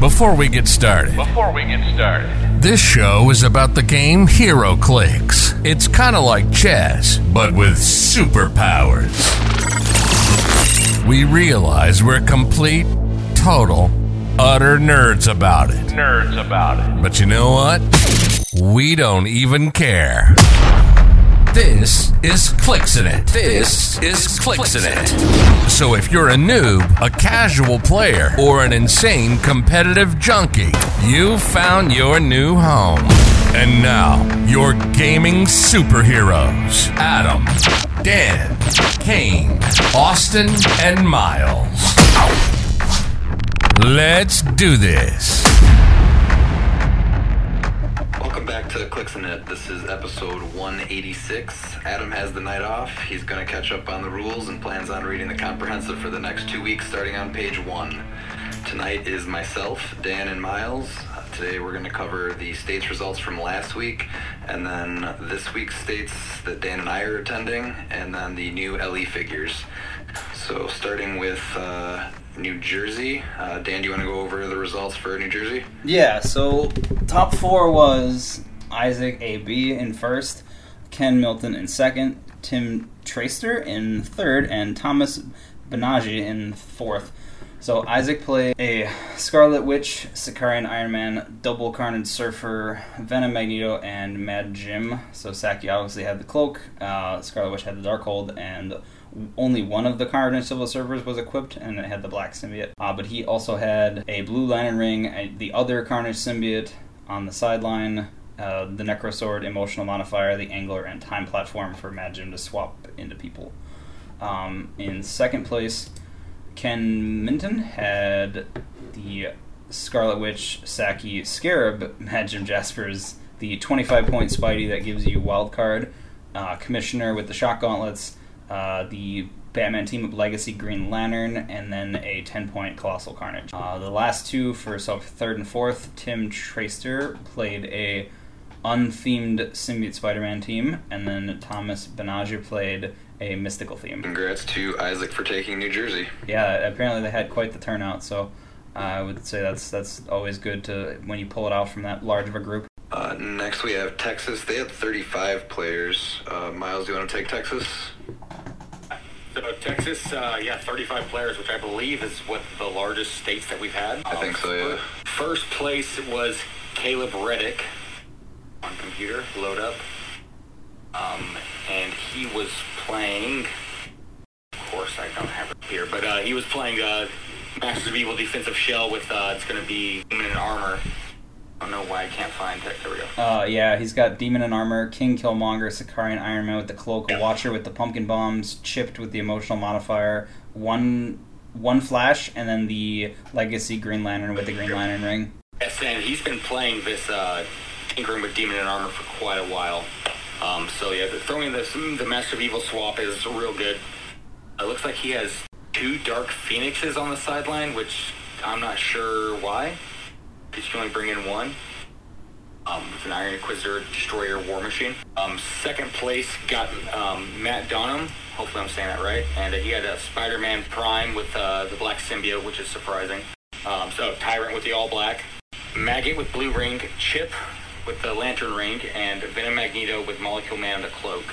Before we get started, Before we get started, this show is about the game HeroClix. It's kind of like chess, but with superpowers. We realize we're complete, total, utter nerds about it. nerds about it. But you know what? We don't even care. This is Clicksin' It. This is Clicksin' It. So if you're a noob, a casual player, or an insane competitive junkie, you found your new home. And now, your gaming superheroes Adam, Dan, Kane, Austin, and Miles. Let's do this. To Clicks and It. This is episode 186. Adam has the night off. He's going to catch up on the rules and plans on reading the comprehensive for the next two weeks, starting on page one. Tonight is myself, Dan, and Miles. Today we're going to cover the states results from last week, and then this week's states that Dan and I are attending, and then the new LE figures. So starting with uh, New Jersey, uh, Dan, do you want to go over the results for New Jersey? Yeah, so top four was Isaac AB in first, Ken Milton in second, Tim Traster in third, and Thomas Benaji in fourth. So Isaac played a Scarlet Witch, Sakaarian Iron Man, Double Carnage Surfer, Venom Magneto, and Mad Jim. So Saki obviously had the cloak, uh, Scarlet Witch had the Darkhold, and only one of the Carnage Silver Surfers was equipped, and it had the Black Symbiote. Uh, but he also had a Blue Lantern Ring, a, the other Carnage Symbiote on the sideline, uh, the Necro Sword, Emotional Modifier, the Angler, and Time Platform for Mad Jim to swap into people. Um, in second place, Ken Minton had the Scarlet Witch, Saki, Scarab, Mad Jim Jaspers, the 25 point Spidey that gives you wild card, uh, Commissioner with the Shock Gauntlets, uh, the Batman Team Up Legacy Green Lantern, and then a 10 point Colossal Carnage. Uh, the last two for so third and fourth, Tim Traster played a unthemed Symbiote Spider Man team, and then Thomas Benager played a mystical theme. Congrats to Isaac for taking New Jersey. Yeah, apparently they had quite the turnout, so uh, I would say that's that's always good to when you pull it out from that large of a group. Uh, next, we have Texas. They had 35 players. Uh, Miles, do you want to take Texas? So Texas, uh, yeah, 35 players, which I believe is what the largest states that we've had. I think so, yeah. First place was Caleb Reddick on computer, load up. Um, and he was playing, of course I don't have it here, but uh, he was playing uh, Masters of Evil Defensive Shell with, uh, it's going to be Demon and Armor. I don't know why I can't find it. There we go. Uh, yeah, he's got Demon and Armor, King Killmonger, Sakaarian Iron Man with the cloak, Watcher with the pumpkin bombs, Chipped with the emotional modifier, one one Flash, and then the Legacy Green Lantern with the Green Lantern ring. Yes, and he's been playing this uh, tinkering with demon and armor for quite a while. Um, so yeah, the, throwing mm, the Master of Evil swap is real good. It looks like he has two Dark Phoenixes on the sideline, which I'm not sure why. He should only bring in one. Um, an Iron Inquisitor Destroyer War Machine. Um, second place got um, Matt Donham. Hopefully I'm saying that right. And uh, he had a Spider-Man Prime with uh, the Black Symbiote, which is surprising. Um, so Tyrant with the All Black. Maggot with Blue Ring. Chip with the Lantern Ring. And Venom Magneto with Molecule Man and a Cloak.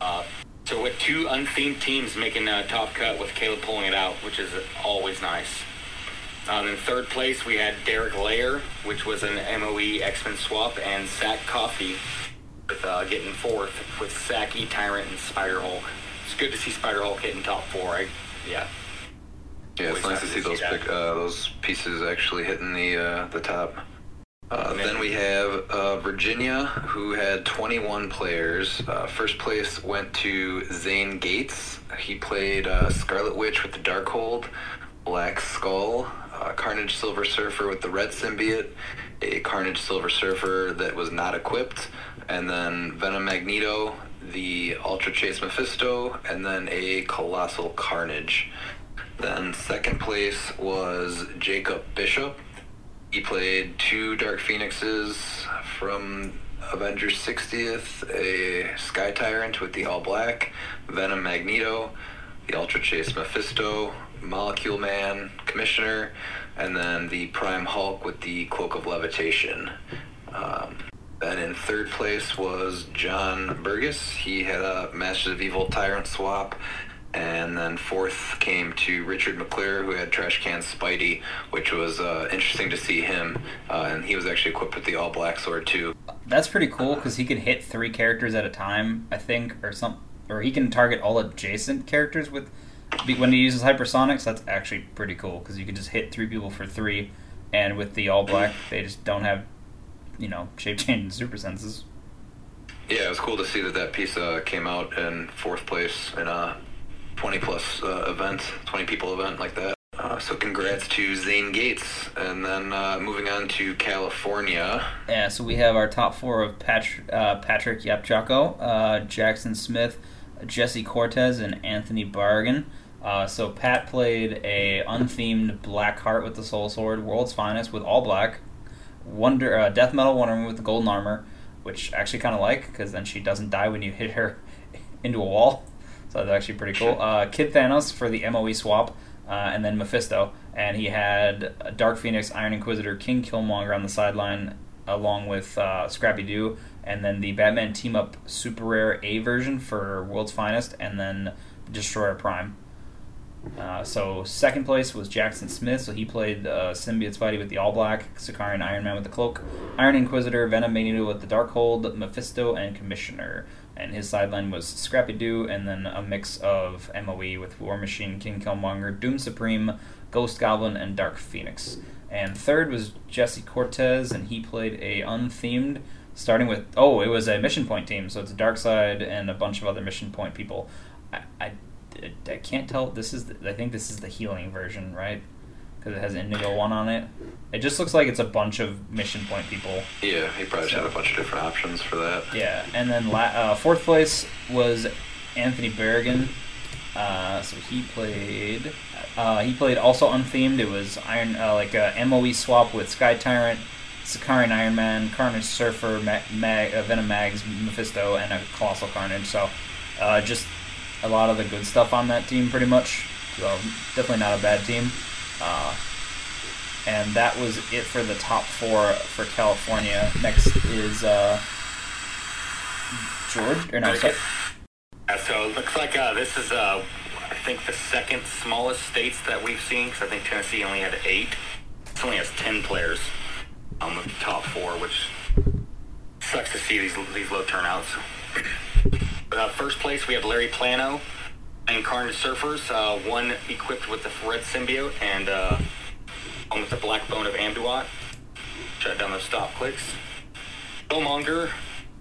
Uh, so with two unthemed teams making a top cut with Caleb pulling it out, which is always nice. Um, in third place, we had Derek Layer, which was an MOE X-Men swap, and Zach Coffey with uh, getting fourth with Saki, Tyrant, and Spider Hulk. It's good to see Spider Hulk hitting top four. I, yeah. Yeah, it's nice to see to see those pick, uh, those pieces actually hitting the uh, the top. Uh, then we have uh, Virginia, who had 21 players. Uh, first place went to Zane Gates. He played uh, Scarlet Witch with the Darkhold, Black Skull, uh, Carnage Silver Surfer with the Red Symbiote, a Carnage Silver Surfer that was not equipped, and then Venom Magneto, the Ultra Chase Mephisto, and then a Colossal Carnage. Then second place was Jacob Bishop. He played two Dark Phoenixes from Avengers 60th, a Sky Tyrant with the All Black, Venom Magneto, the Ultra Chase Mephisto, Molecule Man, Commissioner, and then the Prime Hulk with the Cloak of Levitation. Um, then in third place was John Burgess. He had a Masters of Evil Tyrant swap. And then fourth came to Richard McClure, who had Trash Can Spidey, which was uh, interesting to see him. Uh, and he was actually equipped with the All Black Sword, too. That's pretty cool because he can hit three characters at a time, I think, or some, or he can target all adjacent characters with when he uses hypersonics. That's actually pretty cool because you can just hit three people for three, and with the all black, they just don't have, you know, shape change and super senses. Yeah, it was cool to see that that piece uh, came out in fourth place in a 20 plus uh, event, 20 people event like that. Uh, so congrats to Zane Gates. And then uh, moving on to California. Yeah, so we have our top four of Patrick, uh, Patrick Yapchako, uh, Jackson Smith, Jesse Cortez, and Anthony Bargan. Uh, so Pat played a unthemed Black Heart with the Soul Sword, World's Finest with all black, Wonder uh, Death Metal Wonder Woman with the golden armor, which I actually kind of like because then she doesn't die when you hit her into a wall. So that's actually pretty cool. Uh, Kid Thanos for the MOE swap, uh, and then Mephisto. And he had Dark Phoenix, Iron Inquisitor, King Killmonger on the sideline, along with uh, Scrappy Doo, and then the Batman Team Up Super Rare A version for World's Finest, and then Destroyer Prime. Uh, so second place was Jackson Smith. So he played uh, Symbiote Spidey with the All Black, Sakaarian Iron Man with the Cloak, Iron Inquisitor, Venom Magneto with the Darkhold, Mephisto, and Commissioner. And his sideline was Scrappy Doo, and then a mix of MOE with War Machine, King Killmonger, Doom Supreme, Ghost Goblin, and Dark Phoenix. And third was Jesse Cortez, and he played a unthemed, starting with oh, it was a Mission Point team, so it's Darkseid and a bunch of other Mission Point people. I, I I can't tell. This is the, I think this is the healing version, right? Because it has Indigo One on it. It just looks like it's a bunch of mission point people. Yeah, he probably so, had a bunch of different options for that. Yeah, and then la- uh, fourth place was Anthony Berrigan. Uh, so he played. Uh, he played also unthemed. It was Iron uh, like a MOE swap with Sky Tyrant, Sakaarian Iron Man, Carnage Surfer, Mag, Mag uh, Venom Mags, Mephisto, and a Colossal Carnage. So uh, just a lot of the good stuff on that team, pretty much. So definitely not a bad team. Uh, and that was it for the top four for California. Next is uh, George, or no, sorry. So it looks like uh, this is, uh, I think, the second smallest states that we've seen, because I think Tennessee only had eight. It only has ten players um, with the top four, which sucks to see these these low turnouts. Uh, first place, we have Larry Plano and Carnage Surfers, uh, one equipped with the red symbiote and uh, one with the black bone of Amduat. Shut down those stop clicks. Killmonger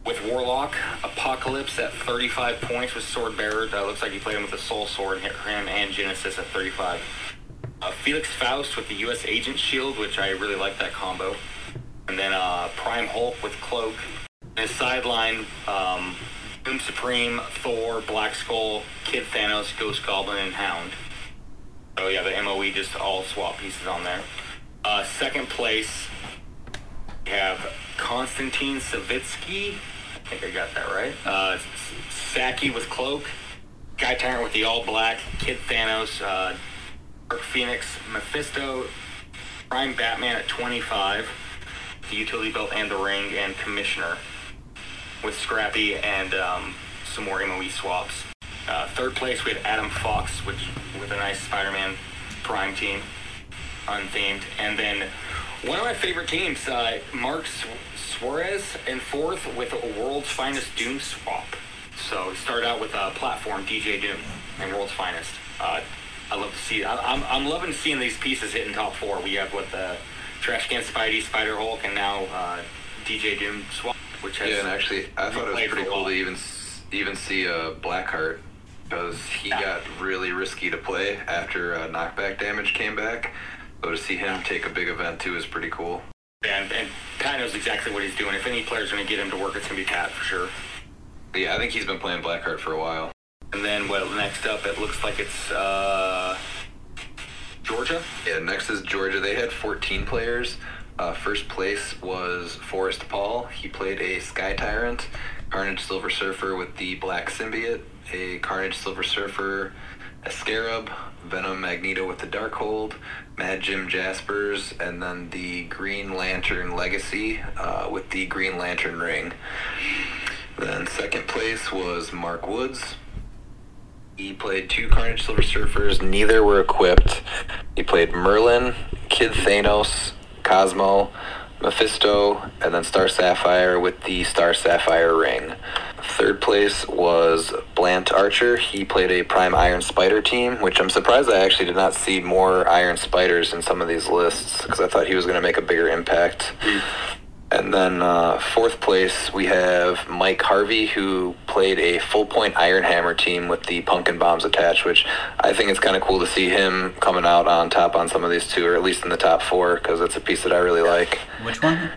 with Warlock, Apocalypse at 35 points with Sword Bearer. Uh, looks like he played him with the Soul Sword, and hit him and Genesis at 35. Uh, Felix Faust with the U.S. Agent Shield, which I really like that combo. And then uh, Prime Hulk with Cloak. His sideline, um, Doom Supreme, Thor, Black Skull, Kid Thanos, Ghost Goblin, and Hound. Oh yeah, the MOE just all swap pieces on there. Uh, second place, we have Konstantin Savitsky. I think I got that right. Uh, Saki with Cloak, Guy Tyrant with the All Black, Kid Thanos, uh, Dark Phoenix, Mephisto, Prime Batman at 25, the utility belt and the ring, and Commissioner with Scrappy and um, some more MOE swaps. Uh, third place, we had Adam Fox, which with a nice Spider-Man Prime team, unthemed, and then one of my favorite teams, uh, Mark Suarez, in fourth with a World's Finest Doom swap. So start out with a platform DJ Doom and World's Finest. Uh, I love to see. I, I'm I'm loving seeing these pieces hitting top four. We have with the Trash Can Spidey, Spider Hulk, and now uh, DJ Doom swap which has yeah, and actually, I thought it was pretty cool to even even see a uh, Blackheart because he yeah. got really risky to play after uh, knockback damage came back. So to see him take a big event too is pretty cool. And, and Pat knows exactly what he's doing. If any player's going to get him to work, it's going to be Pat for sure. Yeah, I think he's been playing Blackheart for a while. And then, well, next up, it looks like it's uh, Georgia. Yeah, next is Georgia. They had 14 players. Uh, first place was Forrest Paul. He played a Sky Tyrant, Carnage Silver Surfer with the Black Symbiote, a Carnage Silver Surfer, a Scarab, Venom Magneto with the Darkhold, Mad Jim Jaspers, and then the Green Lantern Legacy uh, with the Green Lantern ring. Then second place was Mark Woods. He played two Carnage Silver Surfers. Neither were equipped. He played Merlin, Kid Thanos, Cosmo, Mephisto, and then Star Sapphire with the Star Sapphire ring. Third place was Blant Archer. He played a Prime Iron Spider team, which I'm surprised I actually did not see more Iron Spiders in some of these lists because I thought he was going to make a bigger impact. Hmm. And then uh, fourth place, we have Mike Harvey, who played a full point Iron Hammer team with the Pumpkin Bombs attached, which I think it's kind of cool to see him coming out on top on some of these two, or at least in the top four, because it's a piece that I really like. Which one?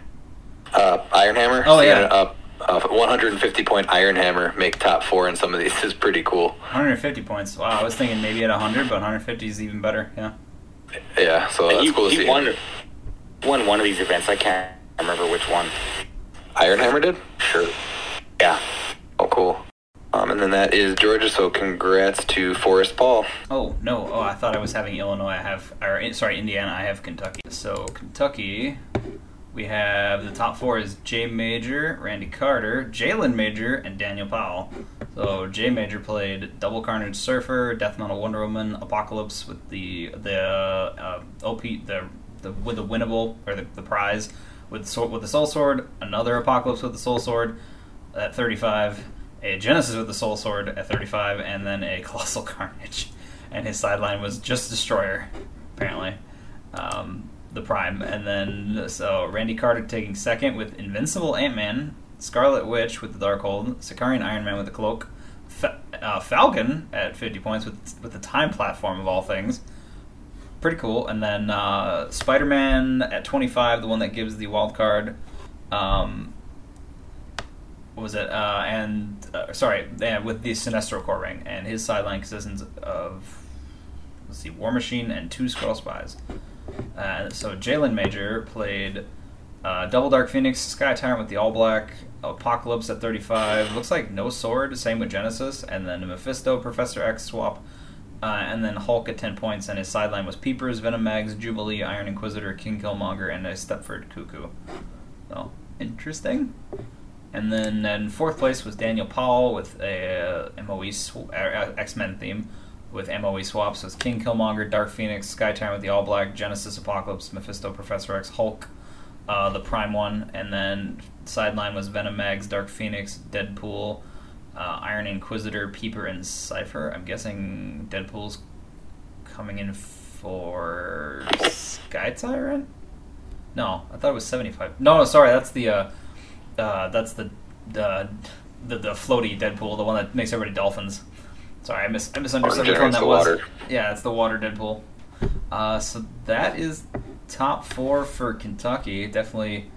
Uh, Iron Hammer. Oh, seeing yeah. A, a 150 point Iron Hammer make top four in some of these is pretty cool. 150 points. Wow, I was thinking maybe at 100, but 150 is even better. Yeah. Yeah, so that's he, cool to he see. won, won one of these events. I can't remember which one. Iron Hammer did? Sure. Yeah. Oh, cool. Um, and then that is Georgia, so congrats to Forrest Paul. Oh no! Oh, I thought I was having Illinois. I have, or sorry, Indiana. I have Kentucky. So Kentucky, we have the top four is Jay Major, Randy Carter, Jalen Major, and Daniel Powell. So Jay Major played Double Carnage Surfer, Death Metal Wonder Woman, Apocalypse with the the uh, OP the the with the winnable or the, the prize with with the Soul Sword, another Apocalypse with the Soul Sword at 35, a Genesis with the Soul Sword at 35, and then a Colossal Carnage. And his sideline was just Destroyer, apparently. Um, the Prime. And then, so Randy Carter taking second with Invincible Ant Man, Scarlet Witch with the Darkhold, Sakaarian Iron Man with the Cloak, Fa- uh, Falcon at 50 points with, with the Time Platform of all things. Pretty cool. And then uh, Spider Man at 25, the one that gives the wild card. Um, what was it? Uh, and uh, sorry, yeah, with the Sinestro Corps ring, and his sideline consists of let's see, War Machine and two Skull Spies. Uh, so Jalen Major played uh, Double Dark Phoenix, Sky Tyrant with the All Black, Apocalypse at 35. Looks like no sword, same with Genesis, and then Mephisto, Professor X swap, uh, and then Hulk at 10 points. And his sideline was Peepers, Venom Mags, Jubilee, Iron Inquisitor, King Killmonger, and a Stepford Cuckoo. So interesting. And then in fourth place was Daniel Powell with a uh, MOE sw- uh, X Men theme with MOE swaps. So it's King Killmonger, Dark Phoenix, Sky Tyrant with the All Black, Genesis Apocalypse, Mephisto, Professor X, Hulk, uh, the Prime one, and then sideline was Venom Mags, Dark Phoenix, Deadpool, uh, Iron Inquisitor, Peeper, and Cipher. I'm guessing Deadpool's coming in for Sky Tyrant. No, I thought it was 75. No, no, sorry, that's the uh, uh, that's the the the, the floaty Deadpool, the one that makes everybody dolphins. Sorry, I, mis- I misunderstood which one that was. water. Yeah, it's the water Deadpool. Uh, so that is top four for Kentucky. Definitely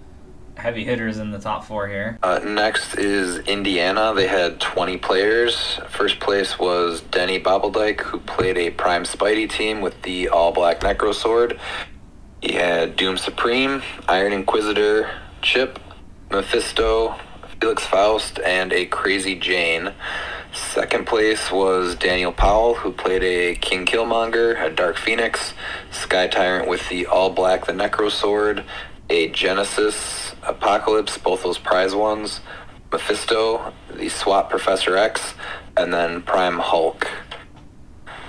heavy hitters in the top four here. Uh, next is Indiana. They had 20 players. First place was Denny Bobbledyke, who played a Prime Spidey team with the all black Necro Sword. He had Doom Supreme, Iron Inquisitor, Chip, Mephisto, Felix Faust, and a Crazy Jane. Second place was Daniel Powell, who played a King Killmonger, a Dark Phoenix, Sky Tyrant with the all black the Necro Sword, a Genesis, Apocalypse, both those prize ones, Mephisto, the SWAT Professor X, and then Prime Hulk.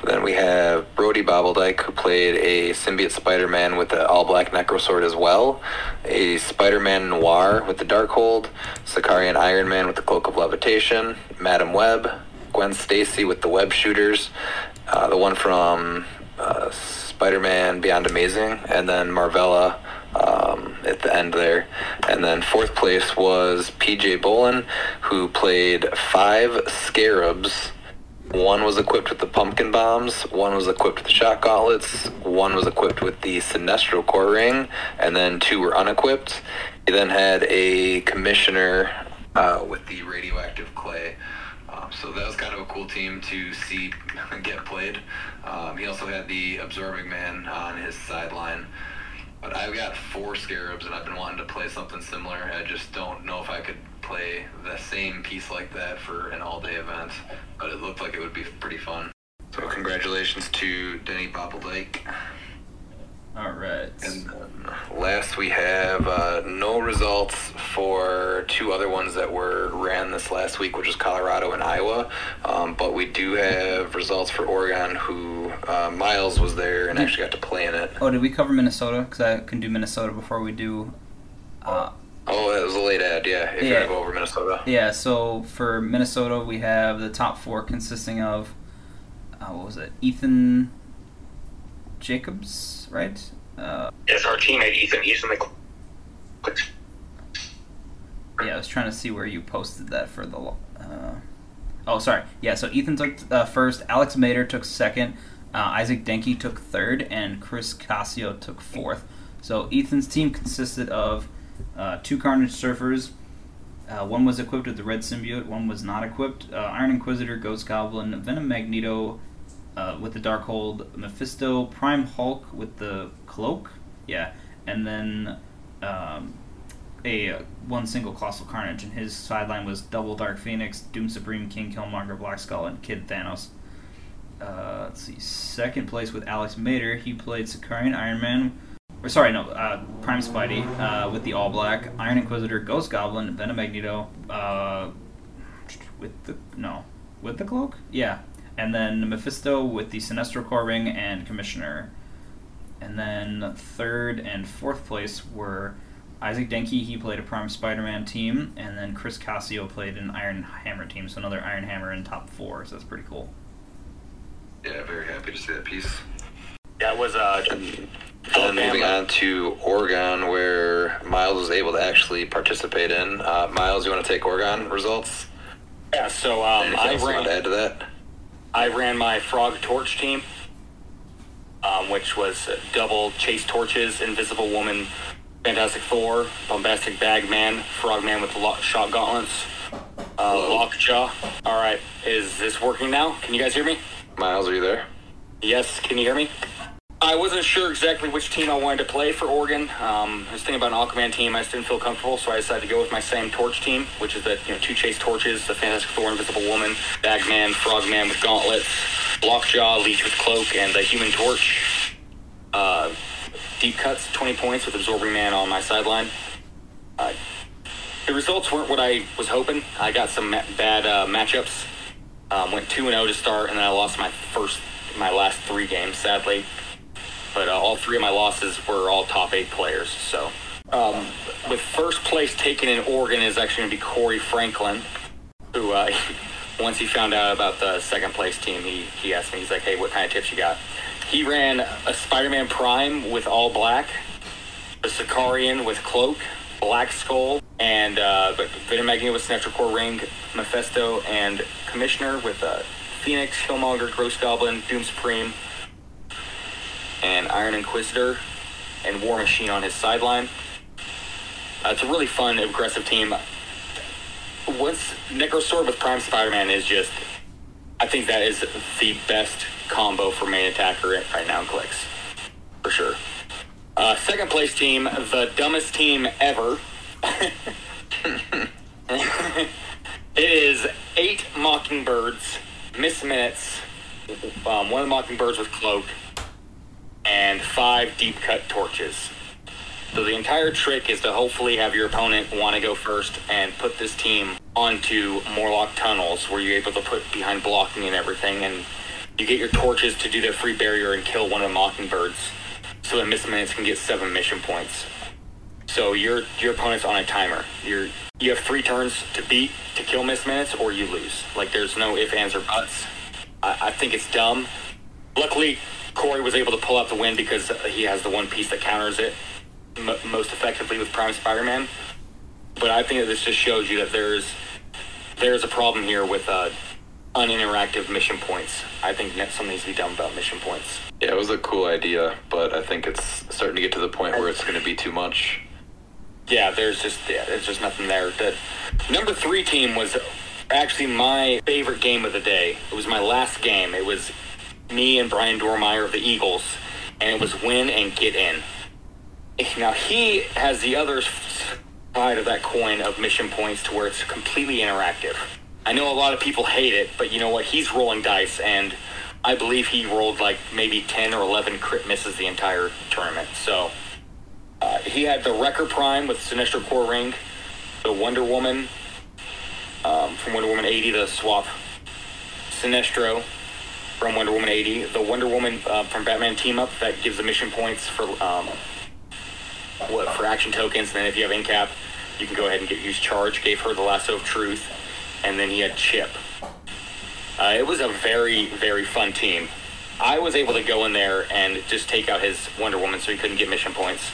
Then we have Brody Bobbledyke, who played a symbiote Spider-Man with the all-black Necrosword as well, a Spider-Man Noir with the Darkhold, Sakaarian Iron Man with the Cloak of Levitation, Madam Web, Gwen Stacy with the Web Shooters, uh, the one from uh, Spider-Man Beyond Amazing, and then Marvella um, at the end there. And then fourth place was PJ Bolin, who played five Scarabs. One was equipped with the pumpkin bombs, one was equipped with the shock gauntlets, one was equipped with the Sinestro Corps ring, and then two were unequipped. He then had a commissioner uh, with the radioactive clay. Um, so that was kind of a cool team to see get played. Um, he also had the absorbing man on his sideline. But I've got four scarabs and I've been wanting to play something similar. I just don't know if I could play the same piece like that for an all day event. But it looked like it would be pretty fun. So congratulations to Denny Bobbldyke. All right. And then last we have uh, no results for two other ones that were ran this last week, which is Colorado and Iowa. Um, but we do have results for Oregon, who uh, Miles was there and actually got to play in it. Oh, did we cover Minnesota? Because I can do Minnesota before we do. Uh, Oh, that was a late ad, yeah. If you're Yeah. gonna go over Minnesota, yeah. So for Minnesota, we have the top four consisting of uh, what was it? Ethan Jacobs, right? Uh, It's our teammate Ethan. He's in the. yeah, I was trying to see where you posted that for the. Uh, oh, sorry. Yeah, so Ethan took uh, first. Alex Mater took second. Uh, Isaac Denke took third, and Chris Casio took fourth. So Ethan's team consisted of uh, two Carnage Surfers. Uh, one was equipped with the Red Symbiote. One was not equipped. Uh, Iron Inquisitor, Ghost Goblin, Venom Magneto uh, with the Darkhold, Mephisto, Prime Hulk with the Cloak. Yeah, and then um, a uh, one single Colossal Carnage, and his sideline was Double Dark Phoenix, Doom Supreme, King Killmonger, Black Skull, and Kid Thanos. Uh, let's see, second place with Alex Mater. He played Sakaarian Iron Man, or sorry, no, uh, Prime Spidey uh, with the All Black, Iron Inquisitor, Ghost Goblin, Venom Magneto, uh, with the no, with the cloak, yeah, and then Mephisto with the Sinestro Corps Ring and Commissioner. And then third and fourth place were Isaac Denke, he played a Prime Spider-Man team, and then Chris Cassio played an Iron Hammer team, so another Iron Hammer in top four, so that's pretty cool. yeah, very happy to see that piece. That was uh. And then moving on to Oregon, where Miles was able to actually participate in. Uh, Miles, you want to take Oregon results? Yeah. So um, Anything I else you want ran. to add to that? I ran my Frog Torch team, um, which was double Chase Torches, Invisible Woman, Fantastic Four, Bombastic Bagman, Frogman with lo- shot gauntlets, uh, Lockjaw. All right, is this working now? Can you guys hear me? Miles, are you there? Yes, can you hear me? I wasn't sure exactly which team I wanted to play for Oregon. Um, I was thinking about an Aquaman team. I just didn't feel comfortable, so I decided to go with my same Torch team, which is the you know two Chase Torches, the Fantastic Four, Invisible Woman, Bagman, Frogman with gauntlets, Lockjaw, Leech with cloak, and the Human Torch. Uh, deep cuts, 20 points with Absorbing Man on my sideline. Uh, the results weren't what I was hoping. I got some ma- bad uh, matchups. Um, went 2 0 to start, and then I lost my first, my last three games, sadly. But uh, all three of my losses were all top eight players. So, um, with first place taken in Oregon is actually going to be Corey Franklin, who uh, once he found out about the second place team, he he asked me, he's like, "Hey, what kind of tips you got?" He ran a Spider-Man Prime with all black, a Sakaarian with cloak, Black Skull, and uh, but Magneto with Sinestro Corps Ring, Mephisto, and Commissioner with uh, Phoenix, Killmonger, Ghost Goblin, Doom Supreme, and Iron Inquisitor, and War Machine on his sideline. Uh, it's a really fun, aggressive team. Once Necrosword with Prime Spider-Man is just, I think that is the best combo for main attacker right now in clicks, for sure. Uh, second place team, the dumbest team ever. it is eight Mockingbirds, Miss Minutes, um, one of the Mockingbirds with Cloak, and five deep cut torches. So the entire trick is to hopefully have your opponent want to go first and put this team onto Morlock tunnels where you're able to put behind blocking and everything, and you get your torches to do their free barrier and kill one of the Mockingbirds, so that Miss Minutes can get seven mission points. So your your opponent's on a timer. You're you have three turns to beat to kill Miss Minutes, or you lose. Like there's no ifs, ands, or buts. I, I think it's dumb. Luckily, Corey was able to pull out the win because he has the one piece that counters it m- most effectively with Prime Spider-Man. But I think that this just shows you that there's there's a problem here with uh, uninteractive mission points. I think that something needs to be done about mission points. Yeah, it was a cool idea, but I think it's starting to get to the point where it's going to be too much. Yeah, there's just yeah, there's just nothing there. The number three team was actually my favorite game of the day. It was my last game. It was me and Brian Dormeyer of the Eagles, and it was win and get in. Now he has the other side of that coin of mission points to where it's completely interactive. I know a lot of people hate it, but you know what? He's rolling dice, and I believe he rolled like maybe 10 or 11 crit misses the entire tournament. So uh, he had the Wrecker Prime with Sinestro Corps Ring, the Wonder Woman um, from Wonder Woman 80, the swap Sinestro from Wonder Woman 80, the Wonder Woman uh, from Batman Team Up that gives the mission points for um, what for action tokens. And then if you have Incap, you can go ahead and get use Charge. Gave her the Lasso of Truth, and then he had Chip. Uh, it was a very very fun team. I was able to go in there and just take out his Wonder Woman, so he couldn't get mission points.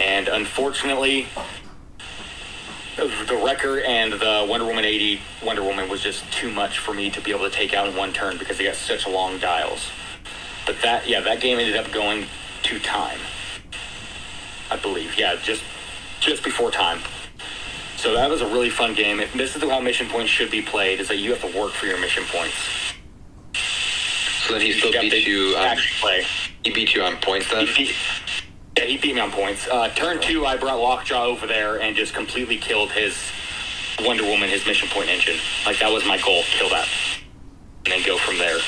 And unfortunately, the Wrecker and the Wonder Woman 80 Wonder Woman was just too much for me to be able to take out in one turn because they got such long dials. But that, yeah, that game ended up going to time. I believe, yeah, just just before time. So that was a really fun game. If this is how mission points should be played: is that you have to work for your mission points. So then he still beat you. On, actually play. he beat you on points then. He he beat me on points. Uh, turn two, I brought Lockjaw over there and just completely killed his Wonder Woman, his mission point engine. Like that was my goal, kill that, and then go from there.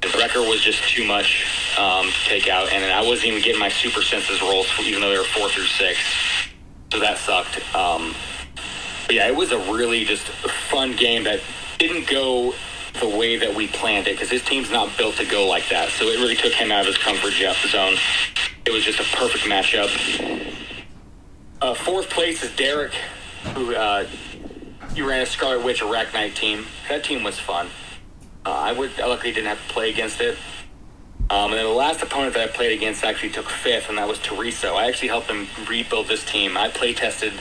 The Wrecker was just too much um, to take out, and then I wasn't even getting my super senses rolls, even though they were four through six. So that sucked. Um, but yeah, it was a really just fun game that didn't go the way that we planned it because his team's not built to go like that. So it really took him out of his comfort zone. It was just a perfect matchup. Uh, fourth place is Derek, who uh, you ran a Scarlet Witch Arachnite team. That team was fun. Uh, I would I luckily didn't have to play against it. Um, and then the last opponent that I played against actually took fifth, and that was Teresa. I actually helped him rebuild this team. I play tested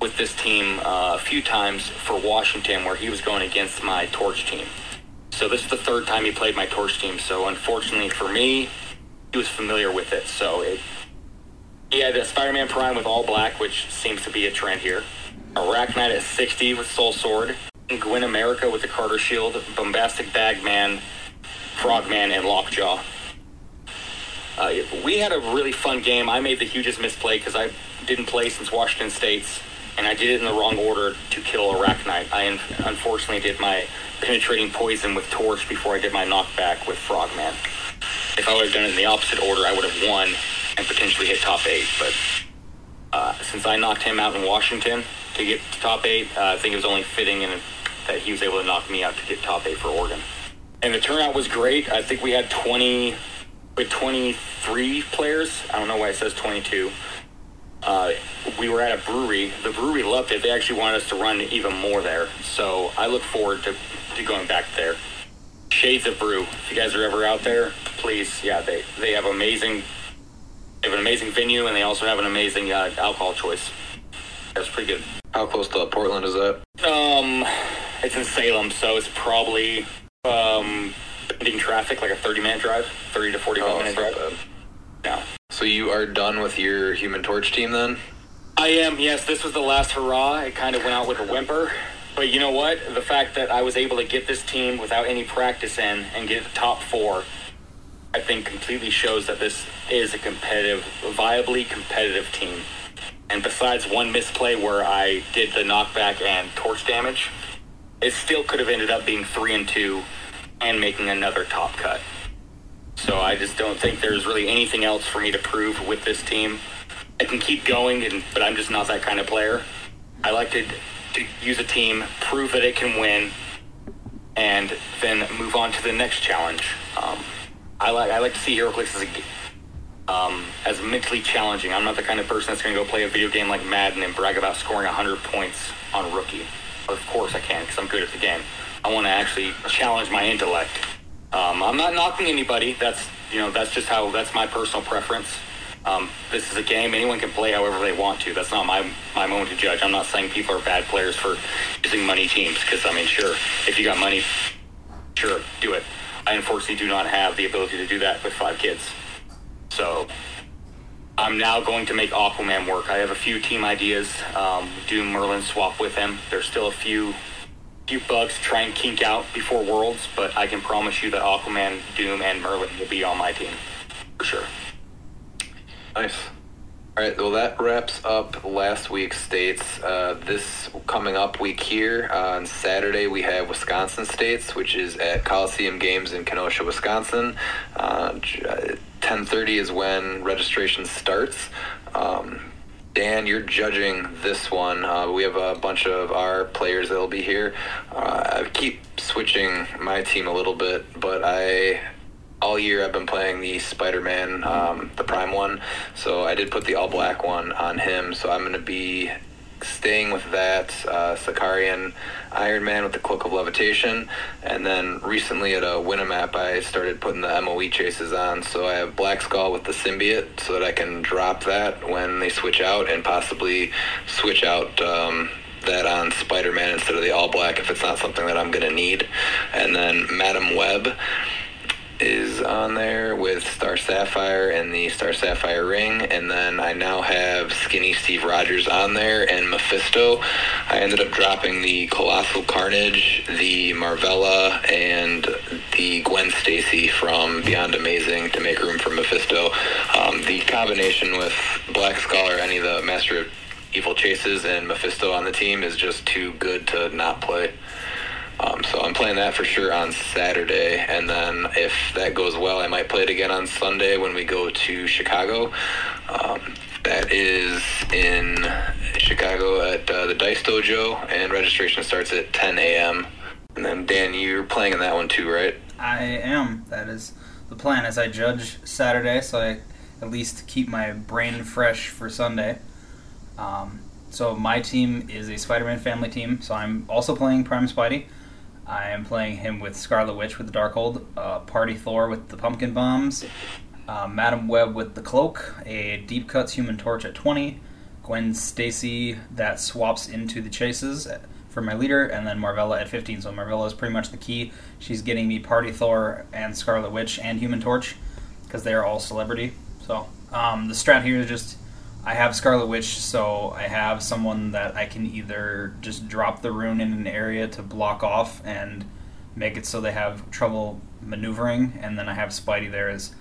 with this team uh, a few times for Washington, where he was going against my Torch team. So this is the third time he played my Torch team. So unfortunately for me, he was familiar with it. So it, he had a Spider-Man Prime with all black, which seems to be a trend here. Arachnite at 60 with Soul Sword. Gwen America with the Carter Shield. Bombastic Bagman, Frogman, and Lockjaw. Uh, we had a really fun game. I made the hugest misplay because I didn't play since Washington State's, and I did it in the wrong order to kill Arachnite. I un- unfortunately did my penetrating poison with Torch before I did my knockback with Frogman. If I would have done it in the opposite order, I would have won and potentially hit top eight. But uh, since I knocked him out in Washington to get to top eight, uh, I think it was only fitting in that he was able to knock me out to get top eight for Oregon. And the turnout was great. I think we had 20, with 23 players. I don't know why it says 22. Uh, we were at a brewery. The brewery loved it. They actually wanted us to run even more there. So I look forward to, to going back there. Shades of Brew. If you guys are ever out there, please, yeah, they, they have amazing they have an amazing venue and they also have an amazing uh, alcohol choice. That's pretty good. How close to Portland is that? Um, it's in Salem, so it's probably um, bending traffic, like a 30 minute drive, 30 to 45 Oh, minute drive. bad. Yeah. So you are done with your Human Torch team then? I am, yes, this was the last hurrah. It kind of went out with a whimper. But you know what? The fact that I was able to get this team without any practice in and get the top four, I think completely shows that this is a competitive, viably competitive team. And besides one misplay where I did the knockback and torch damage, it still could have ended up being three and two and making another top cut. So I just don't think there's really anything else for me to prove with this team. I can keep going, and, but I'm just not that kind of player. I like to, to use a team, prove that it can win, and then move on to the next challenge. Um, I like I like to see HeroClix as a um, as mentally challenging. I'm not the kind of person that's going to go play a video game like Madden and brag about scoring 100 points on rookie. Of course I can, because I'm good at the game. I want to actually challenge my intellect. Um, I'm not knocking anybody. That's you know that's just how that's my personal preference. Um, this is a game. Anyone can play however they want to. That's not my my moment to judge. I'm not saying people are bad players for using money teams because I mean, sure, if you got money, sure, do it. I unfortunately do not have the ability to do that with five kids. So I'm now going to make Aquaman work. I have a few team ideas. Um, do Merlin swap with him. There's still a few few bugs to try and kink out before Worlds, but I can promise you that Aquaman, Doom, and Merlin will be on my team for sure. Nice. All right, well, that wraps up last week's states. Uh, this coming up week here uh, on Saturday, we have Wisconsin States, which is at Coliseum Games in Kenosha, Wisconsin. Uh, 10:30 is when registration starts. Um, Dan, you're judging this one. Uh, we have a bunch of our players that'll be here. Uh, I keep switching my team a little bit, but I all year I've been playing the Spider-Man, um, the Prime one. So I did put the all black one on him. So I'm going to be staying with that uh, Sakaarian Iron Man with the Cloak of Levitation. And then recently at a Winamap, I started putting the MOE chases on. So I have Black Skull with the Symbiote so that I can drop that when they switch out and possibly switch out. Um, that on Spider-Man instead of the all black if it's not something that I'm going to need. And then Madam Web is on there with Star Sapphire and the Star Sapphire ring, and then I now have Skinny Steve Rogers on there and Mephisto. I ended up dropping the Colossal Carnage, the Marvella, and the Gwen Stacy from Beyond Amazing to make room for Mephisto. Um, the combination with Black Skull any of the Master of Evil Chases and Mephisto on the team is just too good to not play. Um, so I'm playing that for sure on Saturday, and then if that goes well, I might play it again on Sunday when we go to Chicago. Um, that is in Chicago at uh, the Dice Dojo, and registration starts at 10 a.m. And then Dan, you're playing in that one too, right? I am. That is the plan. As I judge Saturday, so I at least keep my brain fresh for Sunday. Um, so my team is a Spider-Man family team. So I'm also playing Prime Spidey. I am playing him with Scarlet Witch with the Darkhold, uh, Party Thor with the Pumpkin Bombs, uh, Madam Web with the Cloak, a Deep Cuts Human Torch at 20, Gwen Stacy that swaps into the chases for my leader, and then Marvella at 15. So Marvella is pretty much the key. She's getting me Party Thor and Scarlet Witch and Human Torch because they are all celebrity. So um, the strat here is just I have Scarlet Witch, so I have someone that I can either just drop the rune in an area to block off and make it so they have trouble maneuvering, and then I have Spidey there as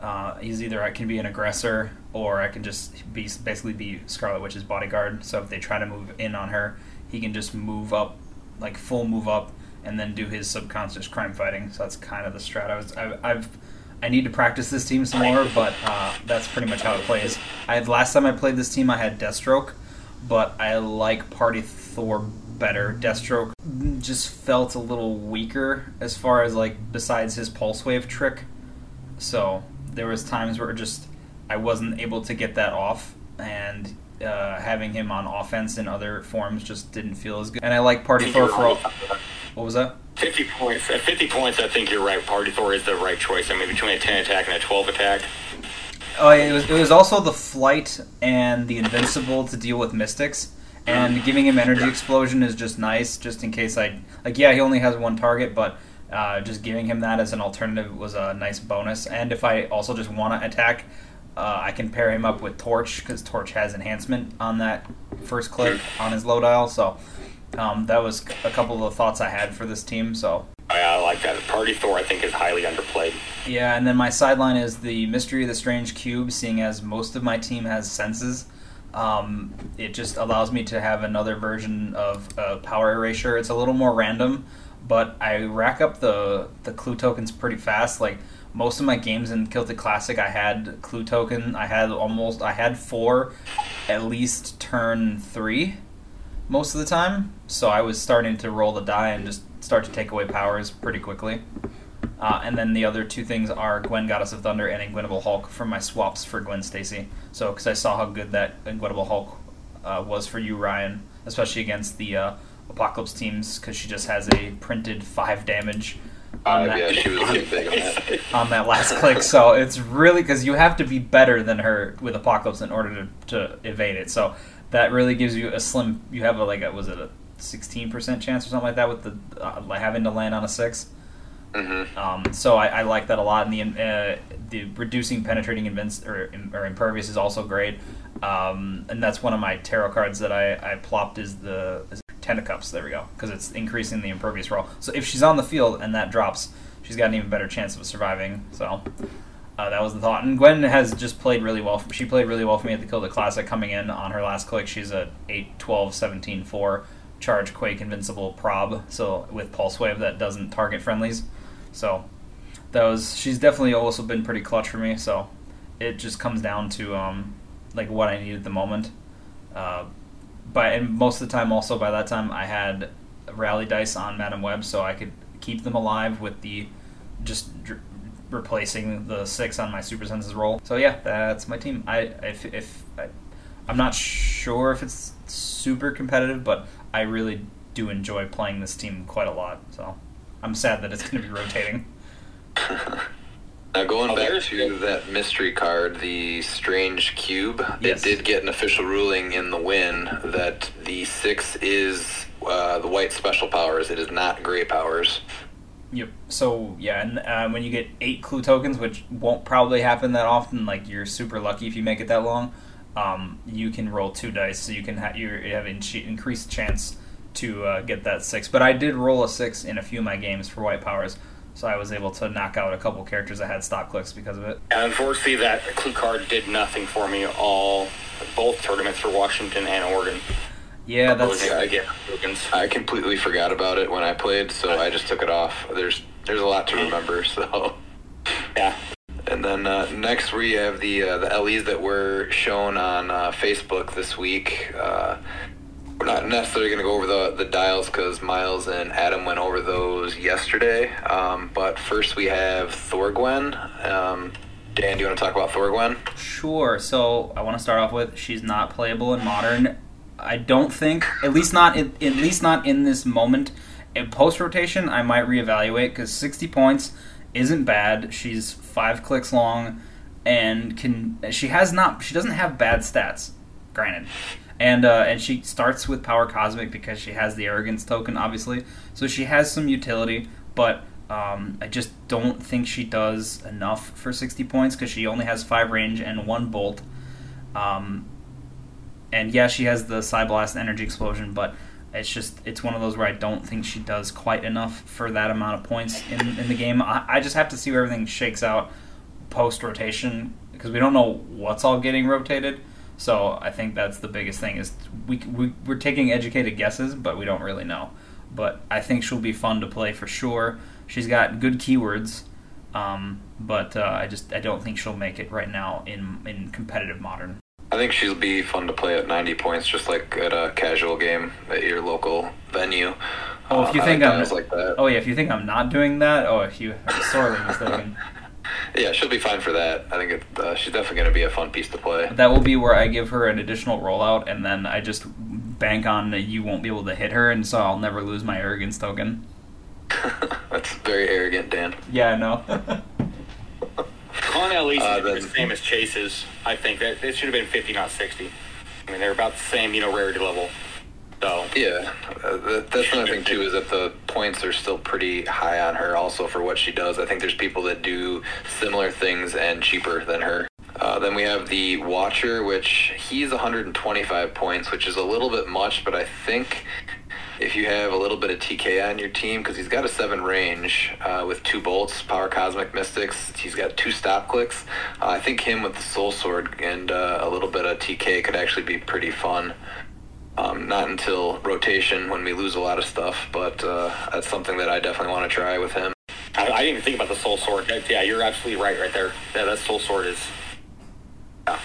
uh, he's either I can be an aggressor or I can just be basically be Scarlet Witch's bodyguard. So if they try to move in on her, he can just move up, like full move up, and then do his subconscious crime fighting. So that's kind of the strat. I was I, I've I need to practice this team some more, but uh, that's pretty much how it plays. I had last time I played this team, I had Deathstroke, but I like Party Thor better. Deathstroke just felt a little weaker as far as like besides his pulse wave trick. So there was times where just I wasn't able to get that off, and uh, having him on offense in other forms just didn't feel as good. And I like Party Thor for all. What was that? 50 points. At 50 points, I think you're right. Party Thor is the right choice. I mean, between a 10 attack and a 12 attack. Oh, it was, it was also the flight and the invincible to deal with mystics. And giving him energy explosion is just nice, just in case I like. Yeah, he only has one target, but uh, just giving him that as an alternative was a nice bonus. And if I also just want to attack, uh, I can pair him up with Torch because Torch has enhancement on that first click on his low dial. So um, that was a couple of the thoughts I had for this team. So I, like that. Party Thor, I think, is highly underplayed. Yeah, and then my sideline is the Mystery of the Strange Cube, seeing as most of my team has senses. Um, it just allows me to have another version of uh, power erasure. It's a little more random, but I rack up the the clue tokens pretty fast. Like most of my games in Kilted Classic, I had clue token. I had almost I had four, at least turn three, most of the time. So I was starting to roll the die and just start to take away powers pretty quickly. Uh, and then the other two things are Gwen Goddess of Thunder and Inguinable Hulk from my swaps for Gwen Stacy. So, because I saw how good that Inguinable Hulk uh, was for you, Ryan, especially against the uh, Apocalypse teams, because she just has a printed five damage on, Uh, that, yeah, she was on that. on that last click. So it's really because you have to be better than her with Apocalypse in order to, to evade it. So that really gives you a slim. You have a like a was it a sixteen percent chance or something like that with the uh, having to land on a six. Mm-hmm. Um, so I, I like that a lot, and the uh, the reducing penetrating invinc- or, or impervious is also great. Um, and that's one of my tarot cards that I, I plopped is the is Ten of Cups. There we go, because it's increasing the impervious roll. So if she's on the field and that drops, she's got an even better chance of surviving. So. Uh, that was the thought. And Gwen has just played really well. She played really well for me at the Kilted Classic coming in on her last click. She's a 8, 12, 17, 4 charge Quake Invincible prob, so with Pulse Wave that doesn't target friendlies. So that was she's definitely also been pretty clutch for me. So it just comes down to um, like what I need at the moment. Uh, but and most of the time, also by that time, I had rally dice on Madam Web, so I could keep them alive with the just dr- replacing the six on my super senses roll. So yeah, that's my team. I if if I, I'm not sure if it's super competitive, but I really do enjoy playing this team quite a lot. So I'm sad that it's going to be rotating. Now going Oh, back to that mystery card, the Strange Cube, Yes. it did get an official ruling in the win that the six is uh, the white special powers. It is not gray powers. Yep. So yeah, and uh, when you get eight clue tokens, which won't probably happen that often, like you're super lucky if you make it that long, um, you can roll two dice, so you can ha- you have in- increased chance to uh, get that six. But I did roll a six in a few of my games for white powers, so I was able to knock out a couple characters that had stop clicks because of it. And unfortunately, that clue card did nothing for me all both tournaments for Washington and Oregon. Yeah, I was that's able to get. I completely forgot about it when I played, so I just took it off. There's there's a lot to remember, so. Yeah. And then uh, next we have the uh, the LEs that were shown on uh, Facebook this week. Uh, we're not necessarily going to go over the the dials because Miles and Adam went over those yesterday. Um, but first we have Thorgwen. Um, Dan, do you want to talk about Thorgwen? Sure. So I want to start off with she's not playable in modern. I don't think, at least not at least not in this moment. In post rotation, I might reevaluate because sixty points isn't bad. She's five clicks long, and can she has not she doesn't have bad stats, granted, and uh, and she starts with power cosmic because she has the arrogance token, obviously. So she has some utility, but um, I just don't think she does enough for 60 points because she only has 5 range and 1 bolt. Um, and yeah, she has the Psyblast energy explosion, but it's just it's one of those where I don't think she does quite enough for that amount of points in, in the game. I, I just have to see where everything shakes out post rotation because we don't know what's all getting rotated. So I think that's the biggest thing is we, we we're taking educated guesses, but we don't really know. But I think she'll be fun to play for sure. She's got good keywords, um, but uh, I just I don't think she'll make it right now in in competitive modern. I think she'll be fun to play at 90 points, just like at a casual game at your local venue. Oh, if you Uh, think I'm like that. oh yeah, if you think I'm not doing that, oh, if you are sorely mistaken. Yeah, she'll be fine for that. I think it, uh, she's definitely going to be a fun piece to play. That will be where I give her an additional rollout, and then I just bank on that you won't be able to hit her, and so I'll never lose my arrogance token. That's very arrogant, Dan. Yeah, I know. Con LEs Uh, the same as Chases. I think that it should have been 50, not 60. I mean, they're about the same, you know, rarity level. So, Yeah, uh, that, that's another thing too is that the points are still pretty high on her. Also for what she does, I think there's people that do similar things and cheaper than her. Uh, then we have the Watcher, which he's 125 points, which is a little bit much, but I think if you have a little bit of TK on your team, because he's got a seven range uh, with two bolts, power cosmic mystics, he's got two stop clicks. Uh, I think him with the soul sword and uh, a little bit of TK could actually be pretty fun. Um, not until rotation when we lose a lot of stuff, but uh, that's something that I definitely want to try with him. I, I didn't even think about the Soul Sword. Yeah, you're absolutely right right there. Yeah, that Soul Sword is. Yeah.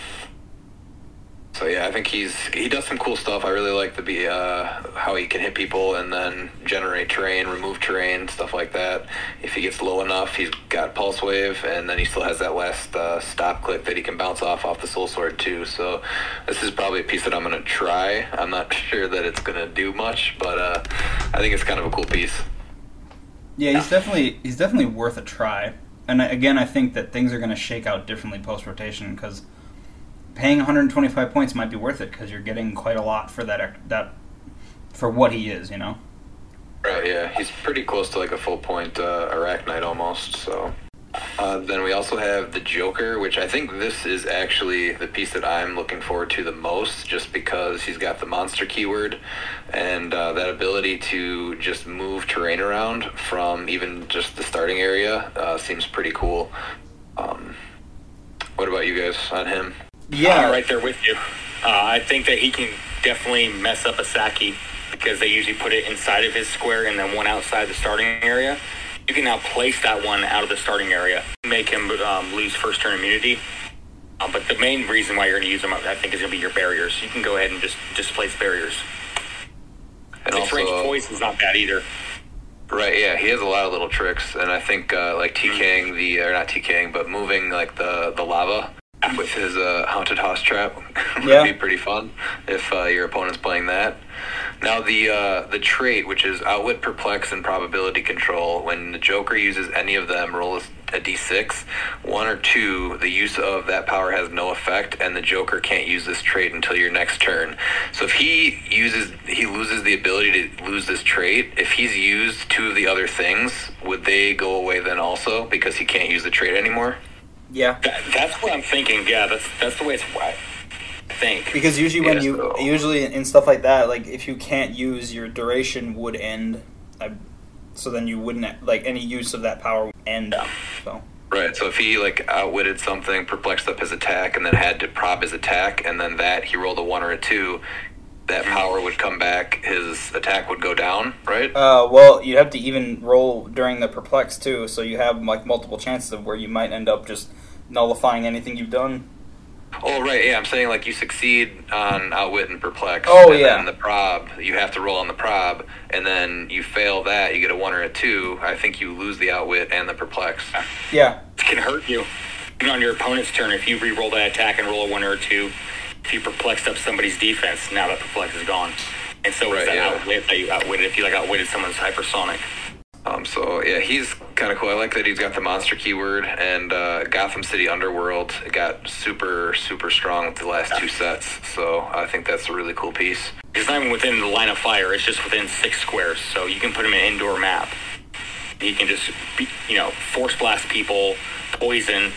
So yeah, I think he's he does some cool stuff. I really like the be uh, how he can hit people and then generate terrain, remove terrain, stuff like that. If he gets low enough, he's got pulse wave, and then he still has that last uh, stop click that he can bounce off off the soul sword too. So this is probably a piece that I'm gonna try. I'm not sure that it's gonna do much, but uh, I think it's kind of a cool piece. Yeah, he's definitely he's definitely worth a try. And again, I think that things are to shake out differently post rotation because paying 125 points might be worth it because you're getting quite a lot for that that for what he is. You know. Right, yeah, he's pretty close to like a full point uh, Arachnite almost. So, uh, then we also have the Joker, which I think this is actually the piece that I'm looking forward to the most, just because he's got the monster keyword and uh, that ability to just move terrain around from even just the starting area uh, seems pretty cool. Um, What about you guys on him? Yeah, I'm right there with you. Uh, I think that he can definitely mess up a Saki because they usually put it inside of his square and then one outside the starting area. You can now place that one out of the starting area, make him um, lose first turn immunity. Uh, but the main reason why you're going to use them, I think, is going to be your barriers. You can go ahead and just displace barriers. And Six range is not bad either. Right, yeah, he has a lot of little tricks, and I think uh, like TKing the or not TKing, but moving like the the lava with his uh, haunted house trap would Yeah. be pretty fun if uh, your opponent's playing that. Now the uh, the trait, which is outwit, perplex, and probability control, when the Joker uses any of them, roll a d6, One or two, the use of that power has no effect, and the Joker can't use this trait until your next turn. So if he uses, he loses the ability to lose this trait. If he's used two of the other things, would they go away then also because he can't use the trait anymore? Yeah. That, that's what I'm thinking. Yeah, that's that's the way it's. I think. Because usually when you though. usually in stuff like that, like if you can't use your duration would end, I, so then you wouldn't like any use of that power would end. So Right. So if he like outwitted something, perplexed up his attack, and then had to prob his attack, and then that he rolled a one or a two, that power would come back. His attack would go down. Right. Uh, well, you'd have to even roll during the perplex too, so you have like multiple chances of where you might end up just nullifying anything you've done. Oh, right. Yeah, I'm saying like you succeed on outwit and perplex. Oh, and yeah. Then the prob, you have to roll on the prob, and then you fail that, you get a one or a two. I think you lose the outwit and the perplex. Yeah, It can hurt you. Even on your opponent's turn, if you re-roll that attack and roll a one or a two, if you perplexed up somebody's defense, now that perplex is gone. And so Right, is that yeah. outwit that you outwitted if you like outwitted someone's hypersonic. Um, so yeah, he's kind of cool. I like that he's got the monster keyword and uh, Gotham City Underworld got super super strong with the last two sets. So I think that's a really cool piece. It's not even within the line of fire, it's just within six squares. So you can put him in an indoor map. He can just, be, you know, force blast people, poison,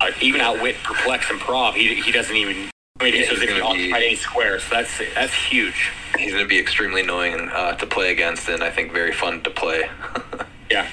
uh, even outwit, perplex, and prob. He, he doesn't even. I mean, Yeah, he says he's if you gonna be- occupy any square, so that's that's huge. He's going to be extremely annoying uh, to play against, and I think very fun to play. Yeah,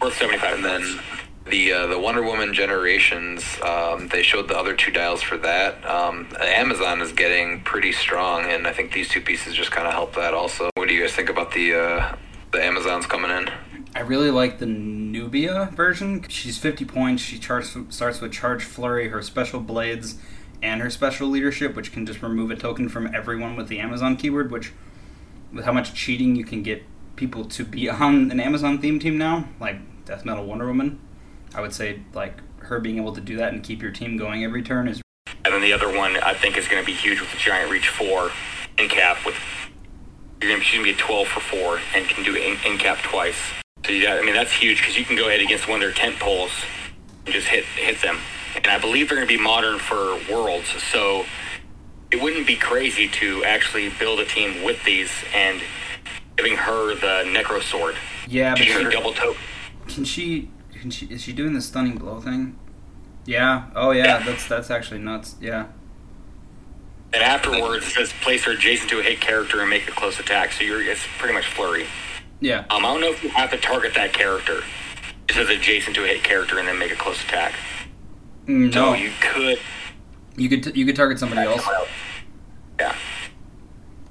worth seventy five. and then the uh, the Wonder Woman Generations, um, they showed the other two dials for that. Um, Amazon is getting pretty strong, and I think these two pieces just kind of help that also. What do you guys think about the uh, the Amazons coming in? I really like the Nubia version. She's 50 points. She charts, starts with Charge Flurry, her special blades, and her special leadership, which can just remove a token from everyone with the Amazon keyword. Which, with how much cheating you can get people to be on an Amazon theme team now, like Death Metal Wonder Woman, I would say like her being able to do that and keep your team going every turn is And then the other one I think is going to be huge with the Giant Reach 4 in cap with you're going to be a 12 for 4 and can do in, in cap twice. So yeah, I mean that's huge because you can go ahead against one of their tent poles and just hit hit them. And I believe they're going to be modern for Worlds, so it wouldn't be crazy to actually build a team with these and giving her the Necro Sword. yeah. But her- double token. Can she? Can she? Is she doing the stunning blow thing? Yeah. Oh yeah. Yeah. That's that's actually nuts. Yeah. And afterwards, it says place her adjacent to a hit character and make a close attack. So you're it's pretty much flurry. Yeah. Um, I don't know if you have to target that character. It says adjacent to a hit character and then make a close attack. So no. you could. You could t- you could target somebody else. Yeah.